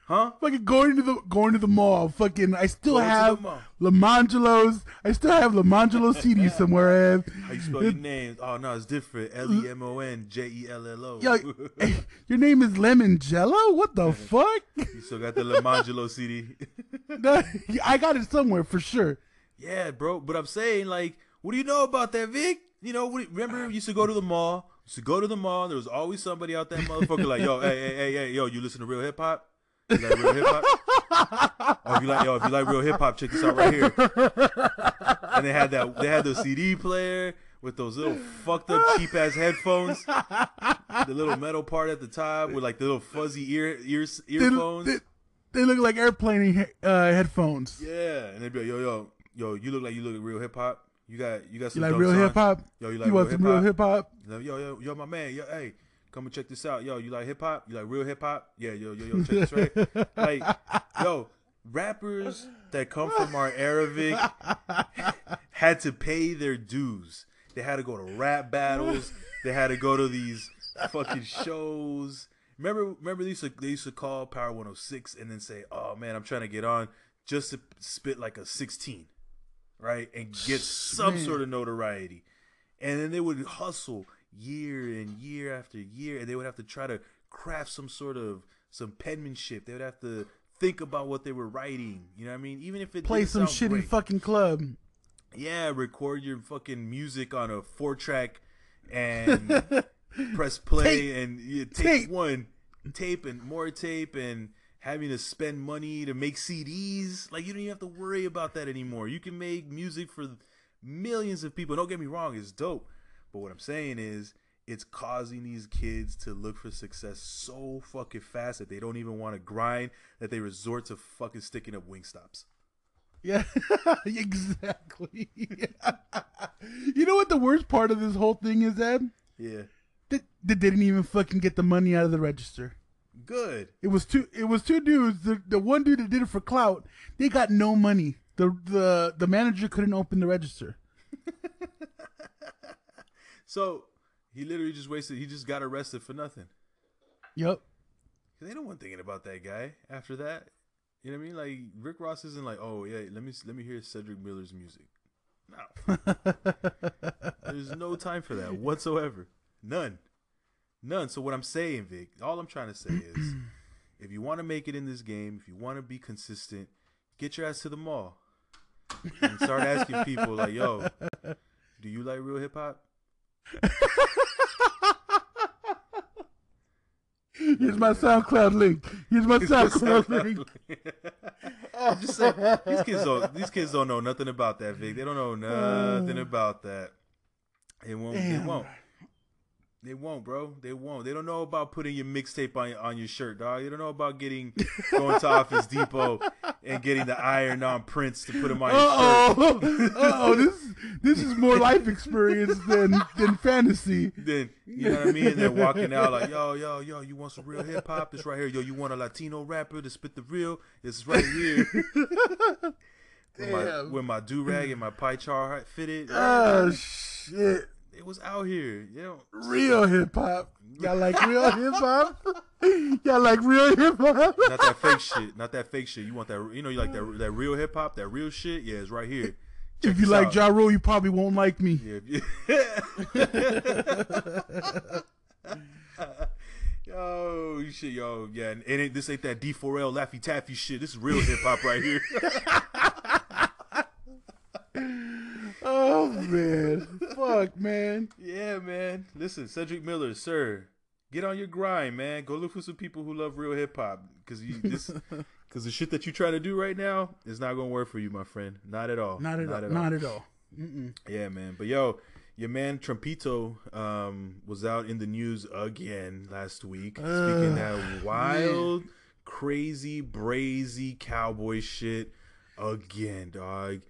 Huh? Fucking going to the going to the mall. Fucking, I still Going have. Lemonjellos. I still have Lemonjello CD somewhere. Ed. How you spell your name? Oh no, it's different. L e m o n j e l l o. Yo, hey, your name is Lemon Jello? What the fuck? You still got the Lemonjello CD. no, I got it somewhere for sure. yeah, bro. But I'm saying, like, what do you know about that, Vic? You know, remember you used to go to the mall. Used to go to the mall. There was always somebody out there, motherfucker, like, yo, hey, hey, hey, hey, yo, you listen to real hip hop? You like real hip hop? oh, if you like, yo, if you like real hip hop, check this out right here. And they had that. They had the CD player with those little fucked up cheap ass headphones. The little metal part at the top with like the little fuzzy ear ears earphones. they, they look like airplane uh, headphones. Yeah, and they'd be like, yo, yo, yo, you look like you look at real hip hop. You got, you got You some like real hip hop? Yo, you like You real want some real hip hop? Yo, yo, yo, my man. Yo, hey, come and check this out. Yo, you like hip hop? You like real hip hop? Yeah, yo, yo, yo, check this right. like, yo, rappers that come from our era, Vic, had to pay their dues. They had to go to rap battles. They had to go to these fucking shows. Remember, remember they used to they used to call Power 106 and then say, "Oh man, I'm trying to get on," just to spit like a 16, right, and get some Man. sort of notoriety. And then they would hustle year and year after year, and they would have to try to craft some sort of some penmanship. They would have to think about what they were writing. You know what I mean? Even if it Play some shitty great. fucking club. Yeah, record your fucking music on a four track and press play Tape. and you tape, Tape. one tape and more tape and having to spend money to make CDs. Like you don't even have to worry about that anymore. You can make music for millions of people. Don't get me wrong, it's dope. But what I'm saying is it's causing these kids to look for success so fucking fast that they don't even want to grind that they resort to fucking sticking up wing stops. Yeah, exactly. you know what the worst part of this whole thing is, Ed? Yeah. They, they didn't even fucking get the money out of the register. Good. It was two. It was two dudes. The the one dude that did it for clout, they got no money. The the the manager couldn't open the register. So he literally just wasted. He just got arrested for nothing. Yep. They don't want thinking about that guy after that. You know what I mean? Like Rick Ross isn't like, oh yeah, let me let me hear Cedric Miller's music. No, there's no time for that whatsoever. None, none. So what I'm saying, Vic, all I'm trying to say is, if you want to make it in this game, if you want to be consistent, get your ass to the mall and start asking people like, yo, do you like real hip hop? Here's my SoundCloud link. Here's my SoundCloud link. Just say these kids don't. These kids don't know nothing about that, Vic. They don't know nothing about that. It won't. Damn. won't. They won't, bro. They won't. They don't know about putting your mixtape on on your shirt, dog. They don't know about getting going to Office Depot and getting the iron on prints to put them on your shirt. Oh, this this is more life experience than than fantasy. Then you know what I mean. They're walking out like, yo, yo, yo. You want some real hip hop? This right here. Yo, you want a Latino rapper to spit the real? It's right here. with my, Damn. with my do rag and my pie chart fitted. Oh shit! It was out here. You know, Real hip hop. Y'all like real hip hop? Y'all like real hip hop? not that fake shit. Not that fake shit. You want that? You know, you like that that real hip hop, that real shit. Yeah, it's right here. Check If you like out. Ja Rule, you probably won't like me. Yeah. You... yo, shit, yo, yeah, and, and it, this ain't that D4L Laffy Taffy shit. This is real hip hop right here. Oh man, fuck man. yeah, man. Listen, Cedric Miller, sir, get on your grind, man. Go look for some people who love real hip hop, because you this, because the shit that you trying to do right now is not gonna work for you, my friend. Not at all. Not at all. Not at all. Mm-mm. Yeah, man. But yo, your man Trumpito um, was out in the news again last week, speaking that wild, crazy, brazy cowboy shit again, dog.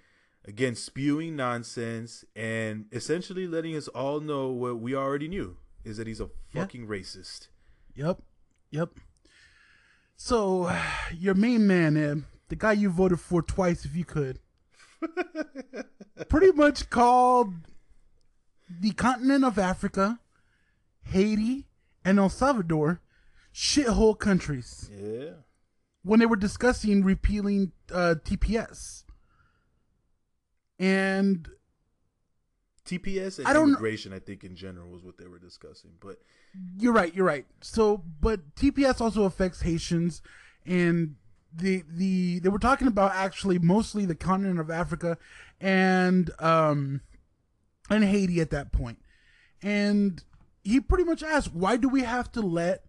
Again, spewing nonsense and essentially letting us all know what we already knew is that he's a Yeah. fucking racist. Yep. Yep. So, your main man, Ed, the guy you voted for twice if you could, pretty much called the continent of Africa, Haiti, and El Salvador shithole countries Yeah. when they were discussing repealing uh, TPS. And TPS and I don't- immigration, I think, in general was what they were discussing. But You're right. You're right. So, but TPS also affects Haitians, and the the they were talking about actually mostly the continent of Africa, and um, and Haiti at that point, and he pretty much asked, why do we have to let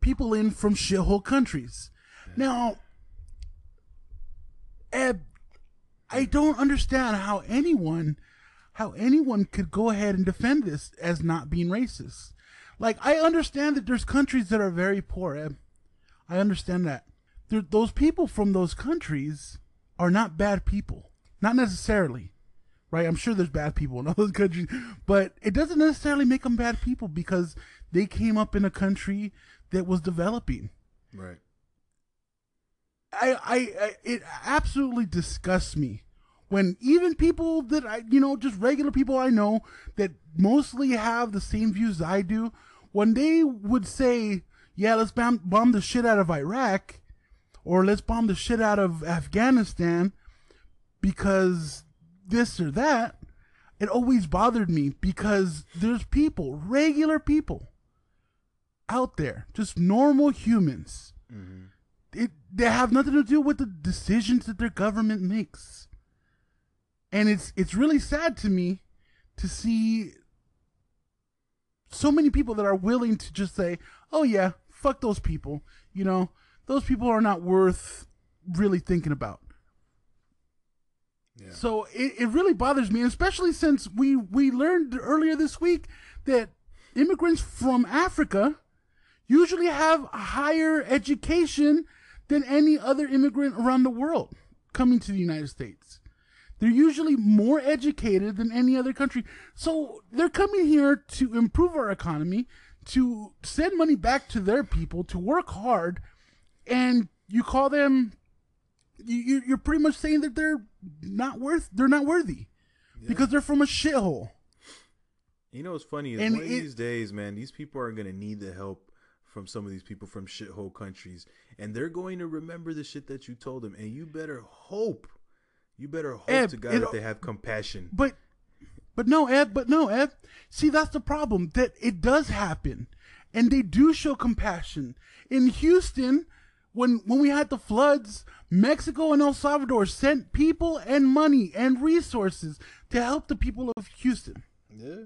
people in from shithole countries? Now, Ed, I don't understand how anyone how anyone could go ahead and defend this as not being racist. Like I understand that there's countries that are very poor. Ed. I understand that. There, those people from those countries are not bad people. Not necessarily. Right? I'm sure there's bad people in all those countries, but it doesn't necessarily make them bad people because they came up in a country that was developing. right, I, I, I it absolutely disgusts me when even people that I, you know, just regular people I know that mostly have the same views I do, when they would say, "Yeah, let's bomb, bomb the shit out of Iraq," or "Let's bomb the shit out of Afghanistan," because this or that, it always bothered me because there's people, regular people, out there, just normal humans mm-hmm. It they have nothing to do with the decisions that their government makes. And it's it's really sad to me to see so many people that are willing to just say, "Oh yeah, fuck those people." You know, those people are not worth really thinking about. yeah, So it, it really bothers me, especially since we we learned earlier this week that immigrants from Africa usually have a higher education than any other immigrant around the world coming to the United States. They're usually more educated than any other country. So they're coming here to improve our economy, to send money back to their people, to work hard, and you call them you, you- you're pretty much saying that they're not worth they're not worthy because they're from a shithole. You know what's funny is And one of these days, man, these people are gonna need the help from some of these people from shithole countries, and they're going to remember the shit that you told them. And you better hope, you better hope Eb, to God that they have compassion. But but no, Ed, but no, Ed. See, that's the problem. That it does happen. And they do show compassion. In Houston, when when we had the floods, Mexico and El Salvador sent people and money and resources to help the people of Houston. Yeah.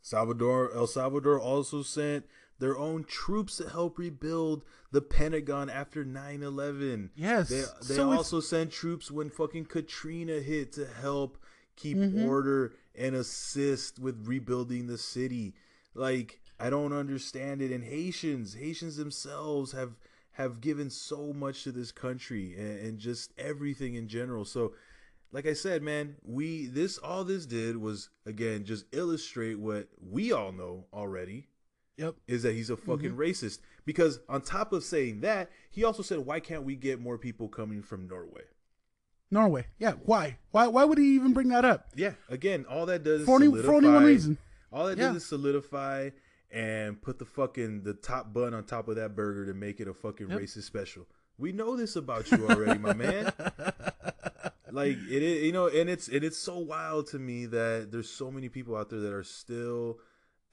Salvador, El Salvador also sent their own troops to help rebuild the Pentagon after 9/11. Yes. They, they So also sent troops when fucking Katrina hit to help keep Mm-hmm. order and assist with rebuilding the city. Like I don't understand it. And Haitians, Haitians themselves have have given so much to this country and, and just everything in general. So like I said, man, we this all this did was again just illustrate what we all know already Yep. is that he's a fucking mm-hmm. racist. Because on top of saying that, he also said, "Why can't we get more people coming from Norway?" Norway. Yeah. Why? Why? Why would he even bring that up? Yeah, again, all that does is For, solidify, for only one reason. All that Yeah. does is solidify and put the fucking the top bun on top of that burger to make it a fucking Yep. racist special. We know this about you already, my man. Like it is, you know, and it's and it's so wild to me that there's so many people out there that are still.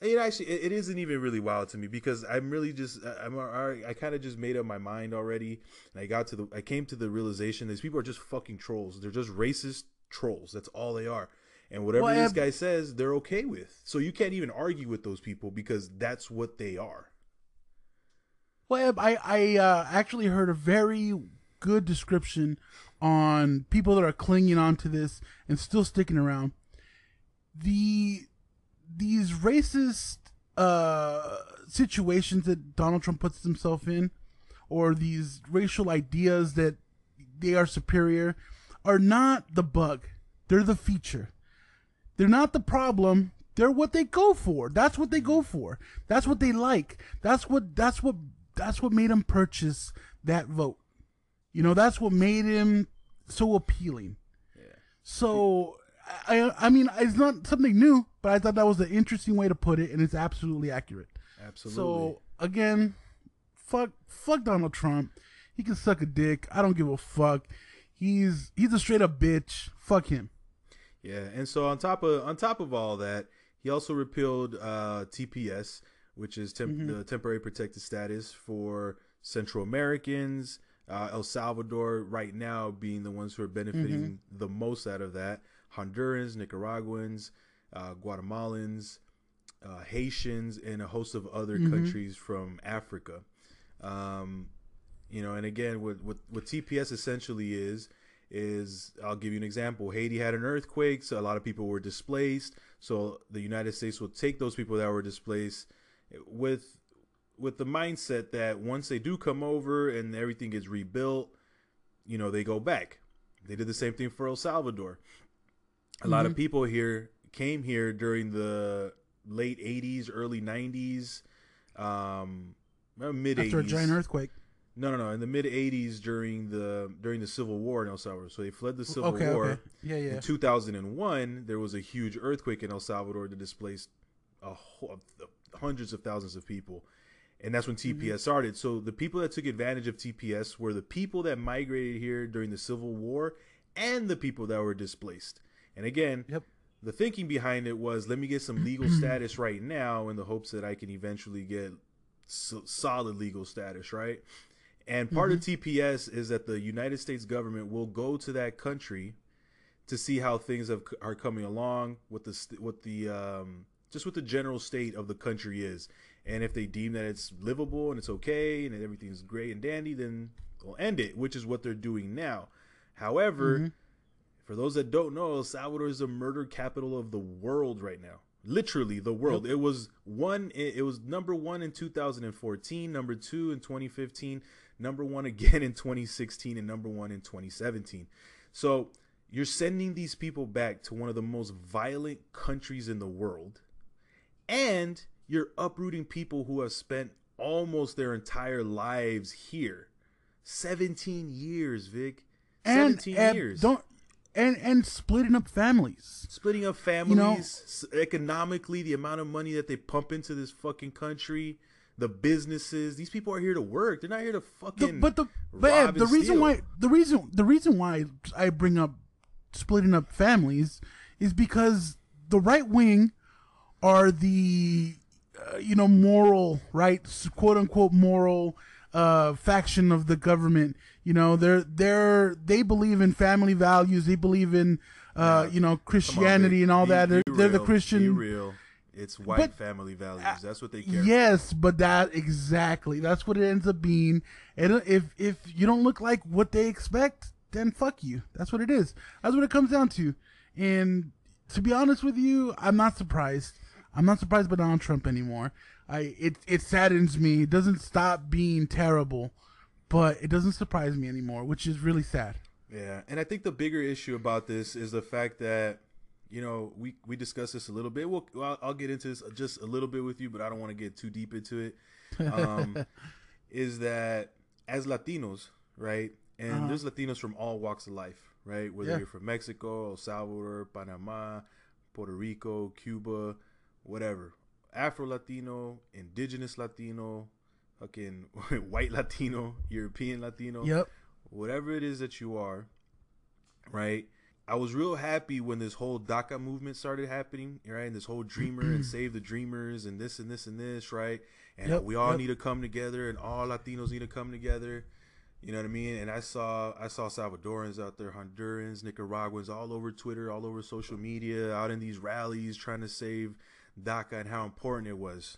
It actually it, isn't even really wild to me because I'm really just I'm I kind of just made up my mind already, and I got to the I came to the realization these people are just fucking trolls. They're just racist trolls. That's all they are. And whatever Well, this guy says, they're okay with. So you can't even argue with those people because that's what they are. Well, I I uh, actually heard a very good description on people that are clinging on to this and still sticking around. The these racist uh, situations that Donald Trump puts himself in, or these racial ideas that they are superior, are not the bug. They're the feature. They're not the problem. They're what they go for. That's what they go for. That's what they like. That's what that's what that's what made him purchase that vote. You know, that's what made him so appealing. Yeah. So I I mean it's not something new, but I thought that was an interesting way to put it and it's absolutely accurate. Absolutely. So again, fuck fuck Donald Trump. He can suck a dick. I don't give a fuck. He's he's a straight up bitch. Fuck him. Yeah, and so on top of on top of all that, he also repealed uh, TPS, which is temp- Mm-hmm. the temporary protected status for Central Americans. Uh, El Salvador, right now, being the ones who are benefiting Mm-hmm. the most out of that. Hondurans, Nicaraguans, uh, Guatemalans, uh, Haitians, and a host of other Mm-hmm. countries from Africa. Um, you know, and again, what, what what TPS essentially is is I'll give you an example. Haiti had an earthquake, so a lot of people were displaced. So the United States will take those people that were displaced with with the mindset that once they do come over and everything gets rebuilt, you know, they go back. They did the same thing for El Salvador. A lot of people here came here during the late 80s, early 90s, um, mid 80s. After a giant earthquake. No, no, no. In the mid '80s, during the during the Civil War in El Salvador, so they fled the Civil Okay, War. okay. Yeah, yeah. In 2001, there was a huge earthquake in El Salvador that displaced a whole, hundreds of thousands of people, and that's when TPS Mm-hmm. started. So the people that took advantage of TPS were the people that migrated here during the Civil War and the people that were displaced. And again, Yep. The thinking behind it was let me get some legal status right now in the hopes that I can eventually get so- solid legal status, right? And part of TPS is that the United States government will go to that country to see how things have, are coming along, what the what the um, just what the general state of the country is, and if they deem that it's livable and it's okay and everything's great and dandy, then they'll end it, which is what they're doing now. However, for those that don't know, El Salvador is the murder capital of the world right now. Literally the world. It was one. It it was number one in 2014, number two in 2015, number one again in 2016, and number one in 2017. So you're sending these people back to one of the most violent countries in the world, and you're uprooting people who have spent almost their entire lives here. 17 years, Vic. And, 17 and years don't and and splitting up families. splitting up families know- economically the amount of money that they pump into this fucking country the businesses. These people are here to work. They're not here to The- fucking. but the but Ed, the reason steal. why the reason the reason why I bring up splitting up families is because the right wing are the uh, you know moral right quote unquote moral uh, faction of the government. You know they're they're they believe in family values. They believe in uh, you know Come on, Christianity and all Be- that. They're, be they're the real. Be Christian real. It's white But- family values. That's what they care. Yes, but that exactly. That's what it ends up being. And if if you don't look like what they expect, then fuck you. That's what it is. That's what it comes down to. And to be honest with you, I'm not surprised. I'm not surprised by Donald Trump anymore. I it it saddens me. It doesn't stop being terrible, but it doesn't surprise me anymore, which is really sad. Yeah, and I think the bigger issue about this is the fact that you know we we discussed this a little bit. We'll, I'll, I'll get into this just a little bit with you, but I don't want to get too deep into it. Um, is that as Latinos, right? And Uh-huh. there's Latinos from all walks of life, right? Whether Yeah. you're from Mexico, El Salvador, Panama, Puerto Rico, Cuba, whatever. Afro Latino, Indigenous Latino, fucking white Latino, European Latino Yep. whatever it is that you are, right? I was real happy when this whole DACA movement started happening, right? And this whole Dreamer and Save the Dreamers and this and this and this, right? And Yep, we all yep. need to come together, and all Latinos need to come together. You know what I mean? And I saw I saw Salvadorans out there, Hondurans, Nicaraguans, all over Twitter, all over social media, out in these rallies trying to save DACA and how important it was.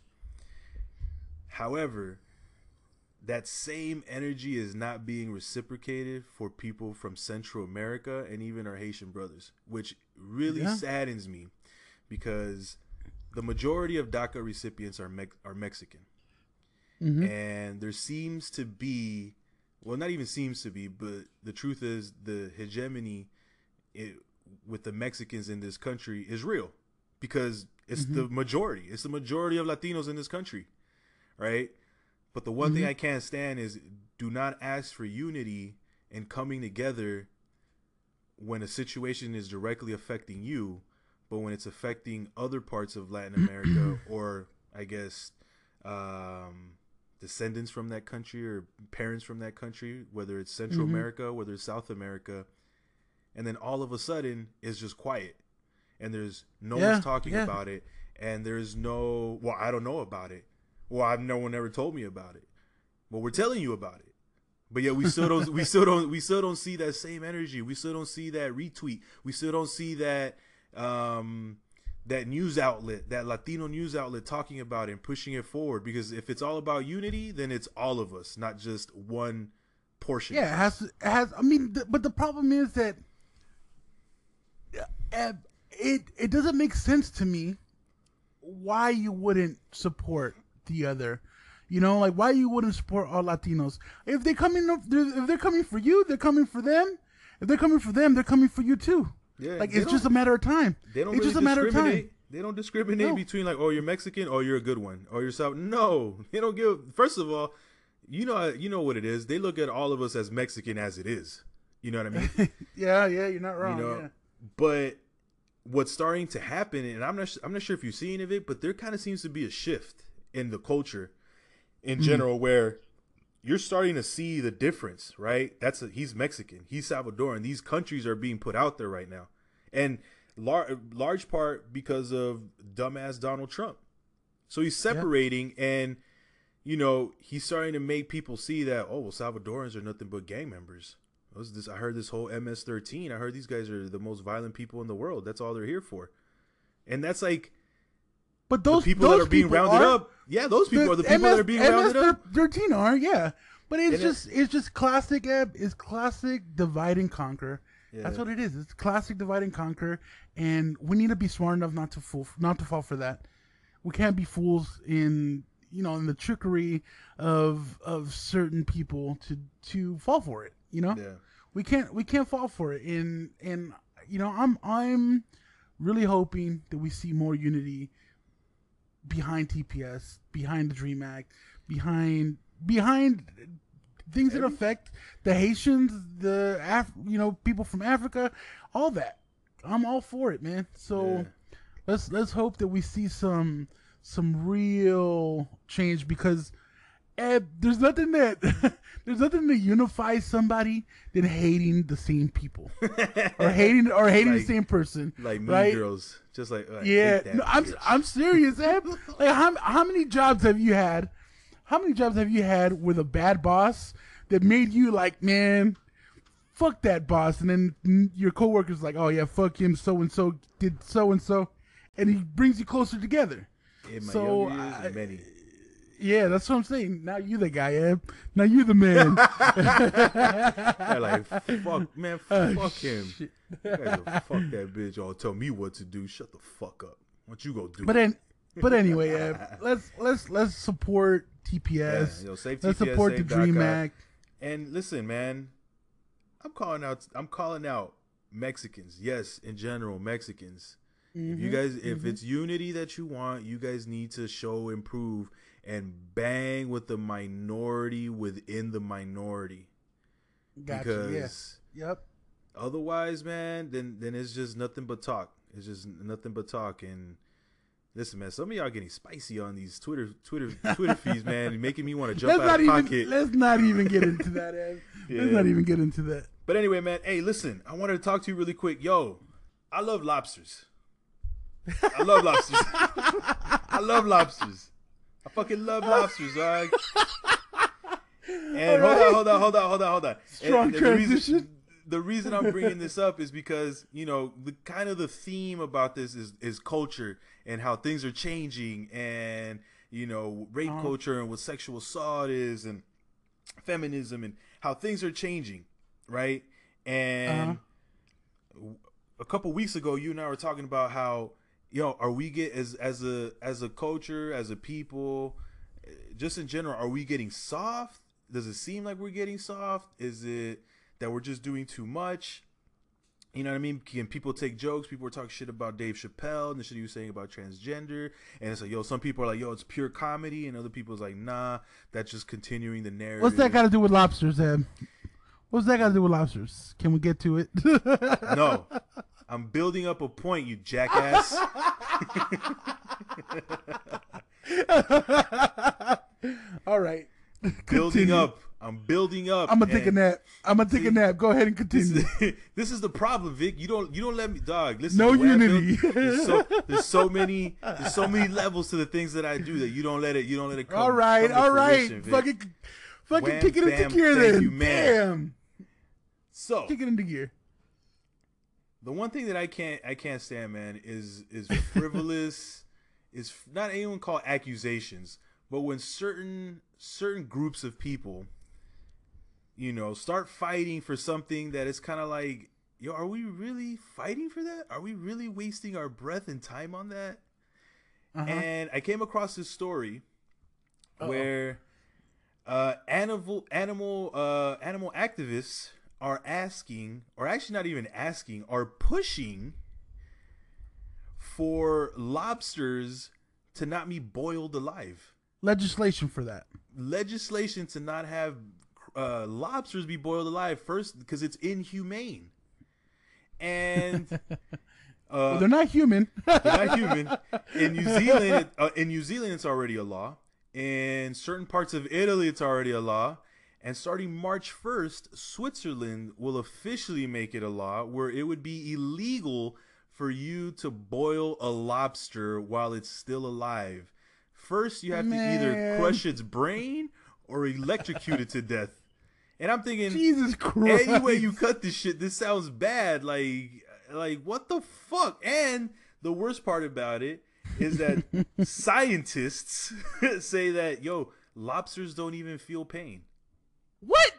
However, that same energy is not being reciprocated for people from Central America and even our Haitian brothers, which really Yeah. saddens me because the majority of DACA recipients are Mex- are Mexican. Mhm. And there seems to be, well, not even seems to be, but the truth is the hegemony it, with the Mexicans in this country is real because it's the majority. It's the majority of Latinos in this country, right? But the one thing I can't stand is do not ask for unity and coming together when a situation is directly affecting you, but when it's affecting other parts of Latin America or I guess um, descendants from that country or parents from that country, whether it's Central Mhm. America, whether it's South America, and then all of a sudden it's just quiet and there's no Yeah, one's talking yeah. about it and there's no well I don't know about it. Well, I've no one ever told me about it. But we're telling you about it. But yet we still don't we still don't we still don't see that same energy. We still don't see that retweet. We still don't see that um that news outlet, that Latino news outlet talking about it and pushing it forward because if it's all about unity, then it's all of us, not just one portion. Yeah, it has. It has. I mean, th- but the problem is that uh, it it doesn't make sense to me why you wouldn't support the other. You know, like why you wouldn't support all Latinos if they coming if they're coming for you, they're coming for them. If they're coming for them, they're coming for you too. Yeah, like it's just a matter of time. They don't it's really just a matter of time. discriminate. They don't discriminate No. between like, oh, you're Mexican, or you're a good one, or you're South. No, they don't give. First of all, you know, you know what it is. They look at all of us as Mexican as it is. You know what I mean? Yeah, yeah, you're not wrong. you know, yeah. but what's starting to happen, and I'm not, I'm not sure if you've seen of it, but there kind of seems to be a shift in the culture in hmm. general where you're starting to see the difference, right? That's a, he's Mexican, he's Salvadoran. These countries are being put out there right now, and lar- large part because of dumbass Donald Trump. So he's separating, and you know he's starting to make people see that oh, well, Salvadorans are nothing but gang members. What's this? I heard this whole MS-13. I heard these guys are the most violent people in the world. That's all they're here for, and that's like But those people those that are being rounded are- up. Yeah, those people are the people that are being rounded up. Thirteen are yeah, but it's And just it's just classic. It's classic divide and conquer. That's what it is. It's classic divide and conquer, and we need to be smart enough not to fool, not to fall for that. We can't be fools in you know in the trickery of of certain people to to fall for it. You know, Yeah. we can't we can't fall for it. And and you know I'm I'm really hoping that we see more unity behind TPS, behind the Dream Act, behind behind things that affect the Haitians, the Af- you know people from Africa, all that. I'm all for it, man. So Yeah. let's let's hope that we see some some real change because Ed, there's nothing that there's nothing that unifies somebody than hating the same people or hating or hating Like- the same person. Like Mean right? Girls, just like uh, yeah. No, I'm bitch. I'm serious, Ed. Like how how many jobs have you had? How many jobs have you had with a bad boss that made you like, man, fuck that boss, and then your coworkers like, oh yeah, fuck him, so and so did so and so, and he brings you closer together. In my so, years, I- many. Yeah, that's what I'm saying. Now you the guy, Ed. Now you the man. They're like, fuck, man, Oh, fuck him. shit. You guys will fuck that bitch. Y'all tell me what to do. Shut the fuck up. What don't you go do But then, but anyway, Ed, let's let's let's support TPS. Yeah, yo, save let's support the save DACA. Dream Act. And listen, man, I'm calling out. I'm calling out Mexicans. Yes, in general, Mexicans. If Mm-hmm, you guys, if it's unity that you want, you guys need to show improve and bang with the minority within the minority. Gotcha. because Yeah. Yep. otherwise, man, then then it's just nothing but talk. It's just nothing but talk. And listen, man, some of y'all getting spicy on these Twitter Twitter Twitter feeds, man, making me want to jump Let's out not of even pocket. let's not even get into that, Ed. Eh? Let's not even get into that. But anyway, man, hey, listen, I wanted to talk to you really quick. Yo, I love lobsters. I love lobsters. I love lobsters. I fucking love lobsters, dog. And hold on, hold on, hold on, hold on, hold on. Strong And- and the reason- transition. the reason I'm bringing this up is because you know the kind of the theme about this is is culture and how things are changing and you know rape Uh-huh. culture and what sexual assault is and feminism and how things are changing, right? And a couple weeks ago, you and I were talking about how yo are we get as as a as a culture as a people, just in general, are we getting soft? Does it seem like we're getting soft? Is it that we're just doing too much? You know what I mean? Can people take jokes? People were talking shit about Dave Chappelle and the shit he was saying about transgender. And it's like, yo, some people are like, yo, it's pure comedy. And other people's like, nah, that's just continuing the narrative. What's that got to do with lobsters, Ed? What's that got to do with lobsters? Can we get to it? No. I'm building up a point, you jackass. All right. building Continue. up. I'm building up. I'm gonna take a nap. I'm gonna take See, a nap. Go ahead and This continue. is, this is the problem, Vic. You don't you don't let me dog. Listen, No the way build- unity. there's, so, there's so many there's so many levels to the things that I do that you don't let it you don't let it come. all right, come all right. Fucking, fucking Wham, kick it into gear then. you, man. Damn. So Kick it into gear. The one thing that I can't I can't stand, man, is is frivolous. is not anyone call accusations, but when certain certain groups of people, you know, start fighting for something that is kind of like, yo, are we really fighting for that? Are we really wasting our breath and time on that? Uh-huh. And I came across this story Uh-oh. where uh, animal animal uh, animal activists are asking, or actually not even asking, are pushing for lobsters to not be boiled alive. Legislation for that. Legislation to not have uh, lobsters be boiled alive first because it's inhumane. And uh, Well, they're not human. they're not human. In New Zealand, uh, in New Zealand, it's already a law. In certain parts of Italy, it's already a law. And starting March 1st, Switzerland will officially make it a law where it would be illegal for you to boil a lobster while it's still alive. First, you have to either crush its brain or electrocute it to death. And I'm thinking, Jesus Christ. any way you cut this shit, this sounds bad. Like, like what the fuck? And the worst part about it is that scientists say that yo, lobsters don't even feel pain. What?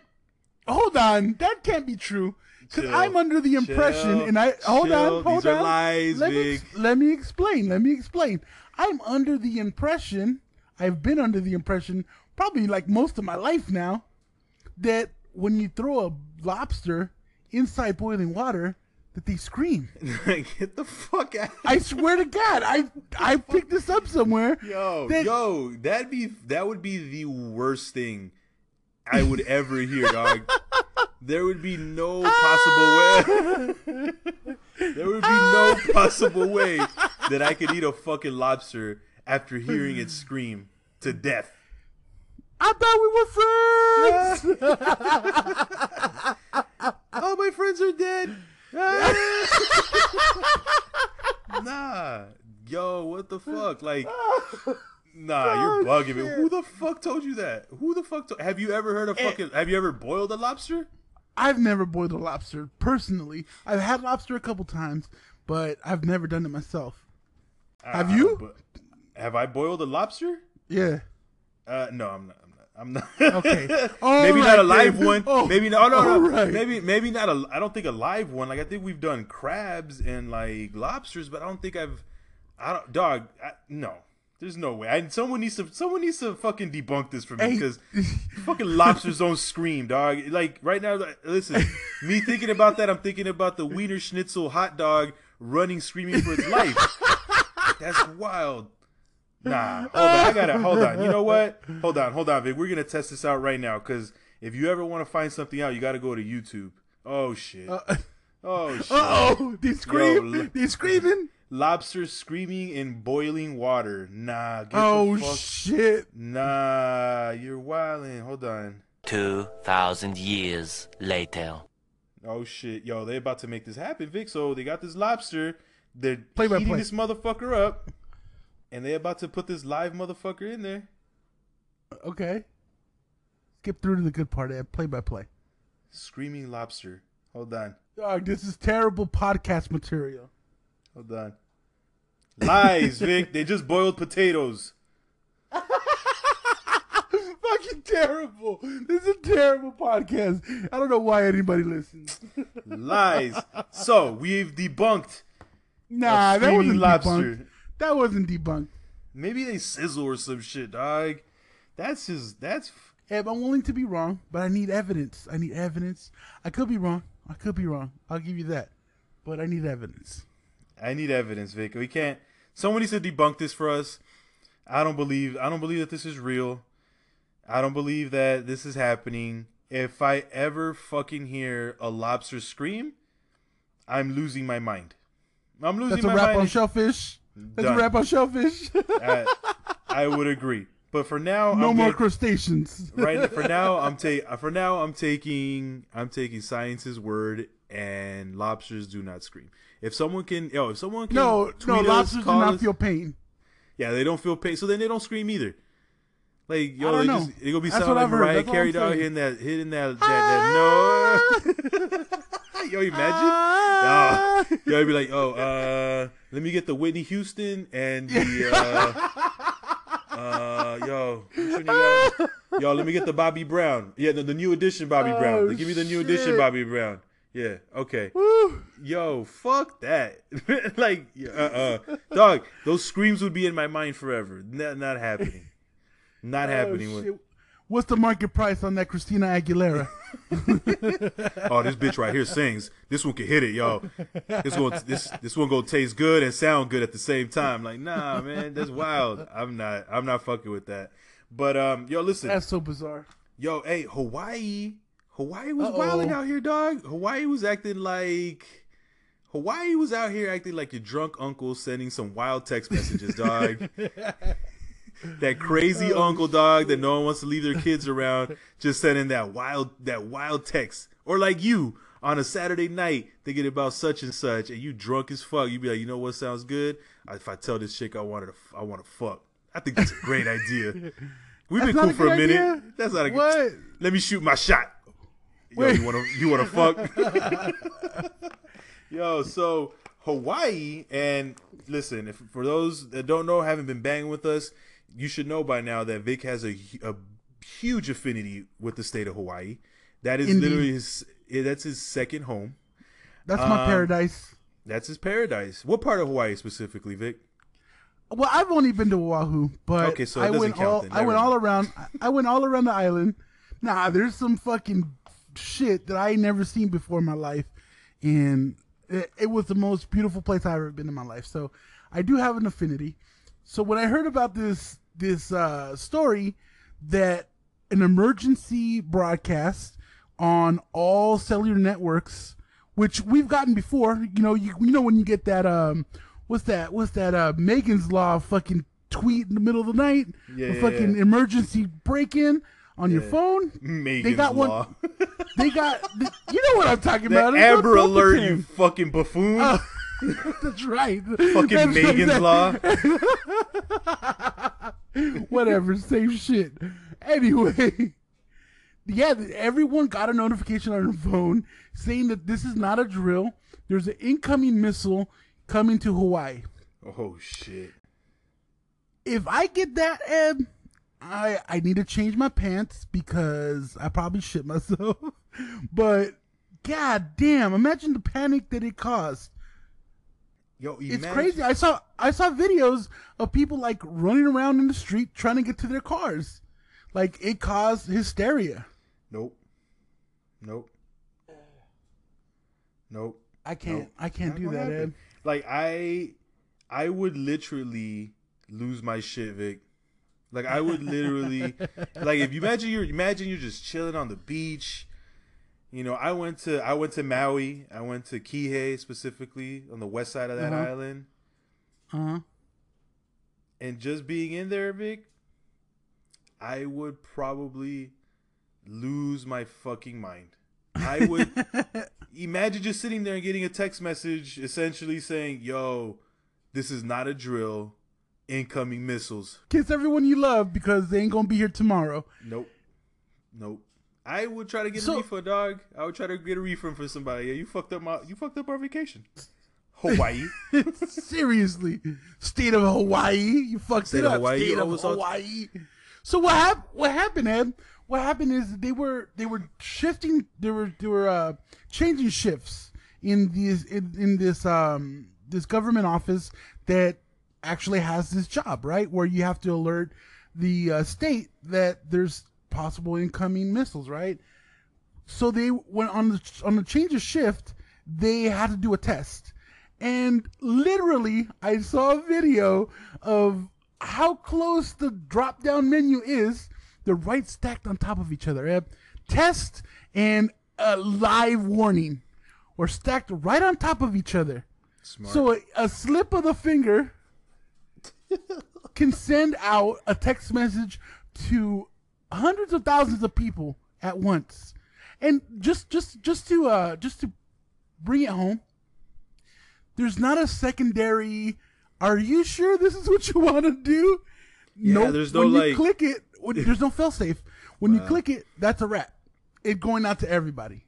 Hold on, that can't be true. Because Chill. I'm under the impression, Chill. and I hold Chill. on, hold These are on. lies, let, me, let me explain. Let me explain. I'm under the impression. I've been under the impression, probably like most of my life now, that when you throw a lobster inside boiling water, that they scream. Get the fuck out. I swear to God, I I picked this up somewhere. Yo, that- yo, that'd be that would be the worst thing I would ever hear, dog. There would be no possible way. there would be no possible way that I could eat a fucking lobster after hearing it scream to death. I thought we were friends. All my friends are dead. nah, yo, what the fuck? Like, nah, you're bugging me. Who the fuck told you that? Who the fuck? To- have you ever heard of fucking? Have you ever boiled a lobster? I've never boiled a lobster personally. I've had lobster a couple times, but I've never done it myself. Have you? have I boiled a lobster? Yeah. Uh, no, I'm not. I'm not. Okay. Maybe not a live then. one. Oh, maybe no, no, no. all right. Maybe maybe not a. I don't think a live one. Like I think we've done crabs and like lobsters, but I don't think I've. I don't. Dog. I, no. There's no way. I, someone needs to. Someone needs to fucking debunk this for me Hey. because fucking lobsters don't scream, dog. Like right now, like, listen. me thinking about that, I'm thinking about the Wiener Schnitzel hot dog running, screaming for its life. That's wild. Nah, hold on. I gotta hold on. You know what? Hold on, hold on, Vic. We're gonna test this out right now because if you ever want to find something out, you gotta go to YouTube. Oh shit. oh shit. Uh oh, they scream. Yo, screaming. Lobsters screaming in boiling water. Nah. Get Oh the fuck. shit. nah, you're wilding. Hold on. 2,000 years later. Oh shit, yo, they about to make this happen, Vic. So they got this lobster. They're Play by heating play. this motherfucker up, and they about to put this live motherfucker in there. Okay. Skip through to the good part. Eh? Play by play. Screaming lobster. Hold on. Dog, this is terrible podcast material. Hold on. Lies, Vic. They just boiled potatoes. Fucking terrible. This is a terrible podcast. I don't know why anybody listens. Lies. so we've debunked. Nah, that wasn't lobster. debunked. That wasn't debunked. Maybe they sizzle or some shit, dog. That's just that's. Eb, I'm willing to be wrong, but I need evidence. I need evidence. I could be wrong. I could be wrong. I'll give you that. But I need evidence. I need evidence, Vic. We can't. Someone needs to debunk this for us. I don't believe. I don't believe that this is real. I don't believe that this is happening. If I ever fucking hear a lobster scream, I'm losing my mind. I'm losing That's my mind. That's a wrap on shellfish. That's Done. a wrap on shellfish. I, I would agree. But for now, no I'm more gonna- crustaceans. right for now I'm ta- for now I'm taking I'm taking science's word and lobsters do not scream. If someone can yo, if someone can No, no, us, lobsters do not us- feel pain. Yeah, they don't feel pain, so then they don't scream either. Like yo, they know. just it gonna be That's sounding like. Mariah Carey saying. hitting that hitting that that, that no. yo, imagine. Ah. Yo, yo, be like, oh, uh, let me get the Whitney Houston and the, uh, uh, yo, which one you got? yo, let me get the Bobby Brown. Yeah, the, the new edition Bobby Oh, Brown. Give me the new edition. Bobby Brown. Yeah, okay. Woo. Yo, fuck that. like, uh, uh, dog, those screams would be in my mind forever. Not, not happening. Not happening. Oh, with, shit. What's the market price on that Christina Aguilera? oh, this bitch right here sings. This one can hit it, yo. This one, this this one gonna taste good and sound good at the same time. Like, nah, man, that's wild. I'm not, I'm not fucking with that. But um, yo, listen, That's so bizarre. yo, hey, Hawaii, Hawaii was Uh-oh. wilding out here, dog. Hawaii was acting like. Hawaii was out here acting like your drunk uncle sending some wild text messages, dog. that crazy Oh, uncle dog that no one wants to leave their kids around just sending that wild that wild text or like you on a saturday night thinking about such and such and you drunk as fuck you be like you know what sounds good if i tell this chick i wanted to i want to fuck i think that's a great idea we've been That's not cool for a minute idea? that's not a What? good let me shoot my shot Yo, you want to you want to fuck Yo, so Hawaii, and listen, if for those that don't know, haven't been banging with us, you should know by now that Vic has a, a huge affinity with the state of Hawaii. That is Indeed. literally his. That's his second home. That's my Um, paradise. That's his paradise. What part of Hawaii specifically, Vic? Well, I've only been to Oahu, but Okay, so I went all. I went all around. I went all around the island. Nah, there's some fucking shit that I never seen before in my life, and it, it was the most beautiful place I've ever been in my life. So I do have an affinity. So when I heard about this this uh, story that an emergency broadcast on all cellular networks, which we've gotten before, you know, you, you know when you get that um, what's that? What's that? Uh, Megan's Law fucking tweet in the middle of the night, Yeah, a yeah, fucking yeah. emergency break in on your phone. Megan's got one- Law. They got, you know what I'm talking the about. Amber Alert, you fucking buffoon. Oh, that's right. fucking That's Megan's right. Law. Whatever, same shit. Anyway, yeah, everyone got a notification on their phone saying that this is not a drill. There's an incoming missile coming to Hawaii. Oh shit. If I get that, Ed, I I need to change my pants because I probably shit myself. but god damn, imagine the panic that it caused. Yo, It's crazy. I saw I saw videos of people like running around in the street trying to get to their cars. Like it caused hysteria. Nope. Nope. Nope. I can't Nope. I can't Not do that, happen. Ed. Like I, I would literally lose my shit, Vic. Like I would literally, like if you imagine you're imagine you're just chilling on the beach. You know, I went to I went to Maui. I went to Kihei specifically on the west side of that Uh-huh. island, Uh-huh. and just being in there, Vic, I would probably lose my fucking mind. I would imagine just sitting there and getting a text message essentially saying, "Yo, this is not a drill. Incoming missiles." Kiss everyone you love because they ain't gonna be here tomorrow. Nope. Nope. I would try to get So- a refund, dog. I would try to get a refund for somebody. Yeah, you fucked up my you fucked up our vacation. Hawaii. Seriously, state of Hawaii, you fucked State it up. Hawaii, State of Hawaii. So what happened? What happened, Ed? What happened is they were they were shifting. They were they were uh, changing shifts in these in, in this um this government office that actually has this job, right? Where you have to alert the uh, state that there's possible incoming missiles, right? so they went on the on the change of shift they had to do a test and literally i saw a video of how close the drop down menu is they're right stacked on top of each other test and a live warning were stacked right on top of each other Smart. so a, a slip of the finger can send out a text message to hundreds of thousands of people at once. And just just just to uh just to bring it home, there's not a secondary are you sure this is what you want to do? Yeah, there's no, when you like- click it, when, there's no fail safe. When you click it, that's a wrap. It going out to everybody.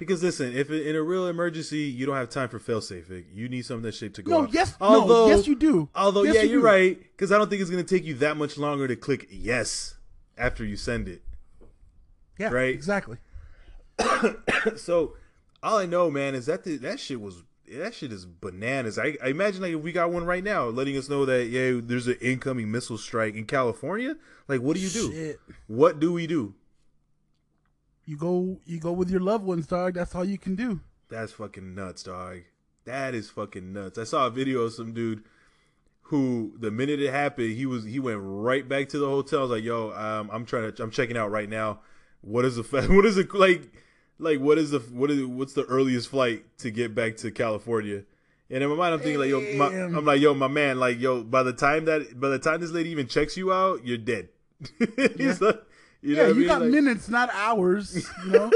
Because listen, if in a real emergency you don't have time for failsafe, you need something that shit to go. No, off. yes, no, yes, you do. Although, Yes, yeah, you you're do. right. Because I don't think it's gonna take you that much longer to click yes after you send it. Yeah, Right. exactly. So all I know, man, is that the, that shit was that shit is bananas. I, I imagine like if we got one right now, letting us know that yeah, there's an incoming missile strike in California. Like, what do you do? Shit. What do we do? You go you go with your loved ones, dog. That's all you can do. That's fucking nuts, dog. That is fucking nuts. I saw a video of some dude who the minute it happened, he was he went right back to the hotel. I was like, "Yo, um, I'm trying to I'm checking out right now. What is the fa- what is it like like what is the what is what's the earliest flight to get back to California?" And in my mind, I'm thinking like, "Yo, my, I'm like, yo, my man, like, yo, by the time that by the time this lady even checks you out, you're dead." He's like, you Yeah, I you mean? got Like- minutes, not hours. You know.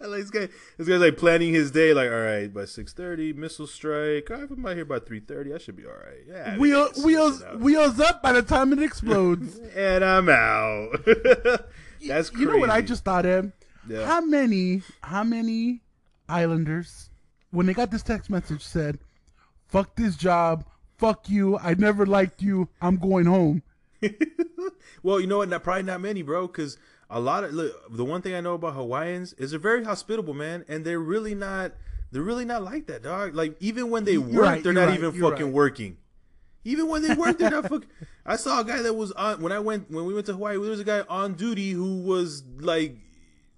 like this guy, this guy's like planning his day. Like, all right, by six thirty, missile strike. All right, if I'm out here by three thirty, I should be all right. Yeah, I mean, Wheel, wheels wheels up by the time it explodes. and I'm out. That's crazy. you know what I just thought of? Yeah. How many how many Islanders when they got this text message said, "Fuck this job, fuck you, I never liked you, I'm going home." Well, you know what? Not probably not many, bro. Because a lot of look, the one thing I know about Hawaiians is they're very hospitable, man, and they're really not. They're really not like that, dog. Like even when they work, right, they're not right, even fucking right. working. Even when they work, they're not fucking. I saw a guy that was on when I went when we went to Hawaii. There was a guy on duty who was like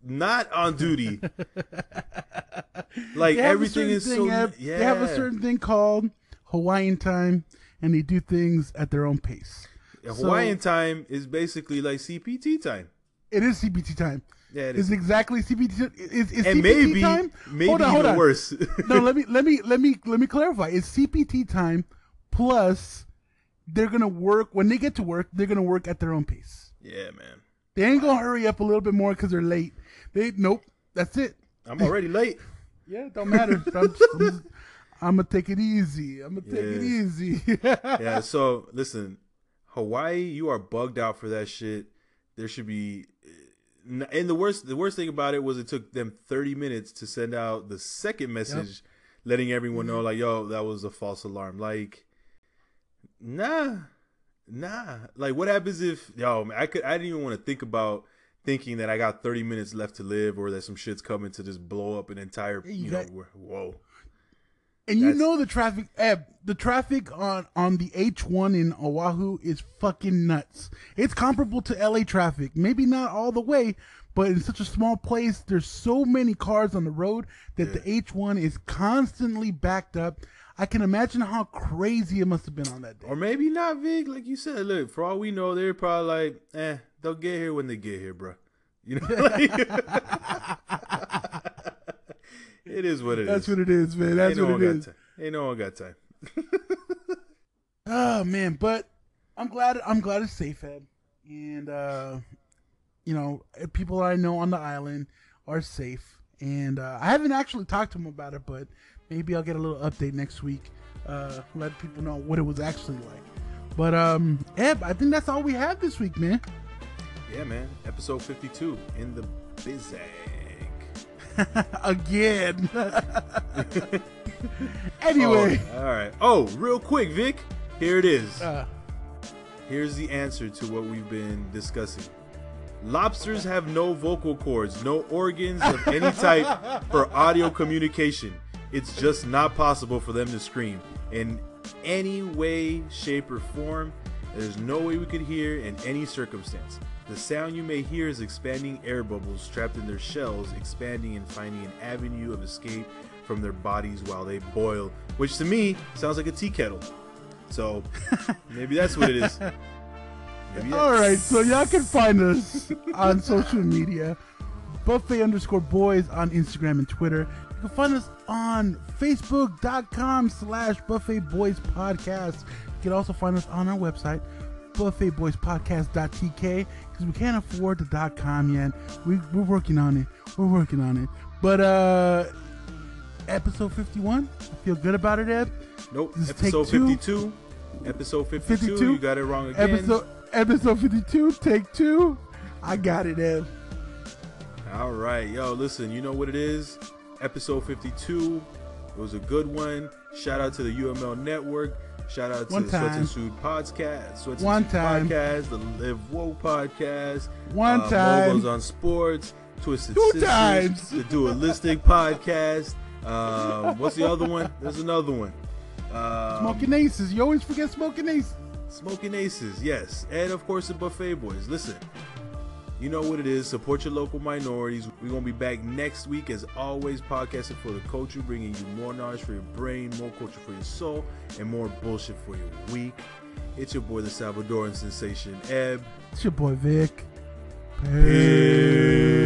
not on duty. like have everything is thing, so Eb. yeah. They have a certain thing called Hawaiian time, and they do things at their own pace. Yeah, so- Hawaiian time is basically like CPT time. It is CPT time. Yeah, it It's exactly CPT. Is, is and CPT maybe time? maybe hold on, even hold on. worse. no, let me let me let me let me clarify. It's CPT time plus they're gonna work when they get to work. They're gonna work at their own pace. Yeah, man. They ain't gonna hurry up a little bit more because they're late. They nope. That's it. I'm already late. Yeah, it don't matter. I'm, I'm, I'm gonna take it easy. I'm gonna take it easy. yeah, so listen, Hawaii, you are bugged out for that shit. There should be and the worst the worst thing about it was it took them 30 minutes to send out the second message letting everyone know like yo that was a false alarm. Like nah nah. Like what happens if yo man, i could i didn't even want to think about thinking that i got 30 minutes left to live or that some shit's coming to just blow up an entire you you got- know whoa And you That's- know the traffic, Eb, the traffic on on the H1 in Oahu is fucking nuts. It's comparable to LA traffic. Maybe not all the way, but in such a small place, there's so many cars on the road that the H1 is constantly backed up. I can imagine how crazy it must have been on that day. Or maybe not, Vic. Like you said, look, for all we know, they're probably like, eh, they'll get here when they get here, bro. You know, like, it is what it is. That's what it is, man. That's Ain't what one it is. time. Ain't no one got time. Oh man, but I'm glad I'm glad it's safe, Ed. And uh you know, people I know on the island are safe. And uh, I haven't actually talked to them about it, but maybe I'll get a little update next week. Uh let people know what it was actually like. But um Eb, I think that's all we have this week, man. Yeah, man. Episode 52 in the bizag. Again. anyway, Oh, all right. Oh, real quick, Vic. Here it is. uh, Here's the answer to what we've been discussing. Lobsters have no vocal cords, no organs of any type for audio communication. It's just not possible for them to scream in any way, shape, or form. There's no way we could hear in any circumstance. The sound you may hear is expanding air bubbles trapped in their shells, expanding and finding an avenue of escape from their bodies while they boil, which to me sounds like a tea kettle. So maybe that's what it is. All right, so y'all can find us on social media, buffet underscore boys on Instagram and Twitter. You can find us on Facebook.com slash buffet boys podcast. You can also find us on our website, buffetboyspodcast.tk, because we can't afford the dot com yet. We, we're working on it. We're working on it. But uh episode 51, I feel good about it, Ed. Nope. This Episode 52. Episode 52. 52. You got it wrong again. Episode episode 52, take two. I got it, Ed. All right. Yo, listen, you know what it is? Episode 52. It was a good one. Shout out to the UML Network. Shout out to One the Sweats time. and Suit podcast, Sweats and One Suit time. podcast, the Live Woke podcast, One uh, time. Moguls on Sports, Twisted Two Sisters, times. the Dualistic podcast. Um, what's the other one? There's another one. Um, Smoking Aces. You always forget Smoking Aces. Smoking Aces, yes. And of course, the Buffet Boys. Listen, you know what it is. Support your local minorities. We're going to be back next week, as always, podcasting for the culture, bringing you more knowledge for your brain, more culture for your soul, and more bullshit for your week. It's your boy, the Salvadoran sensation, Eb. It's your boy Vic. Peace.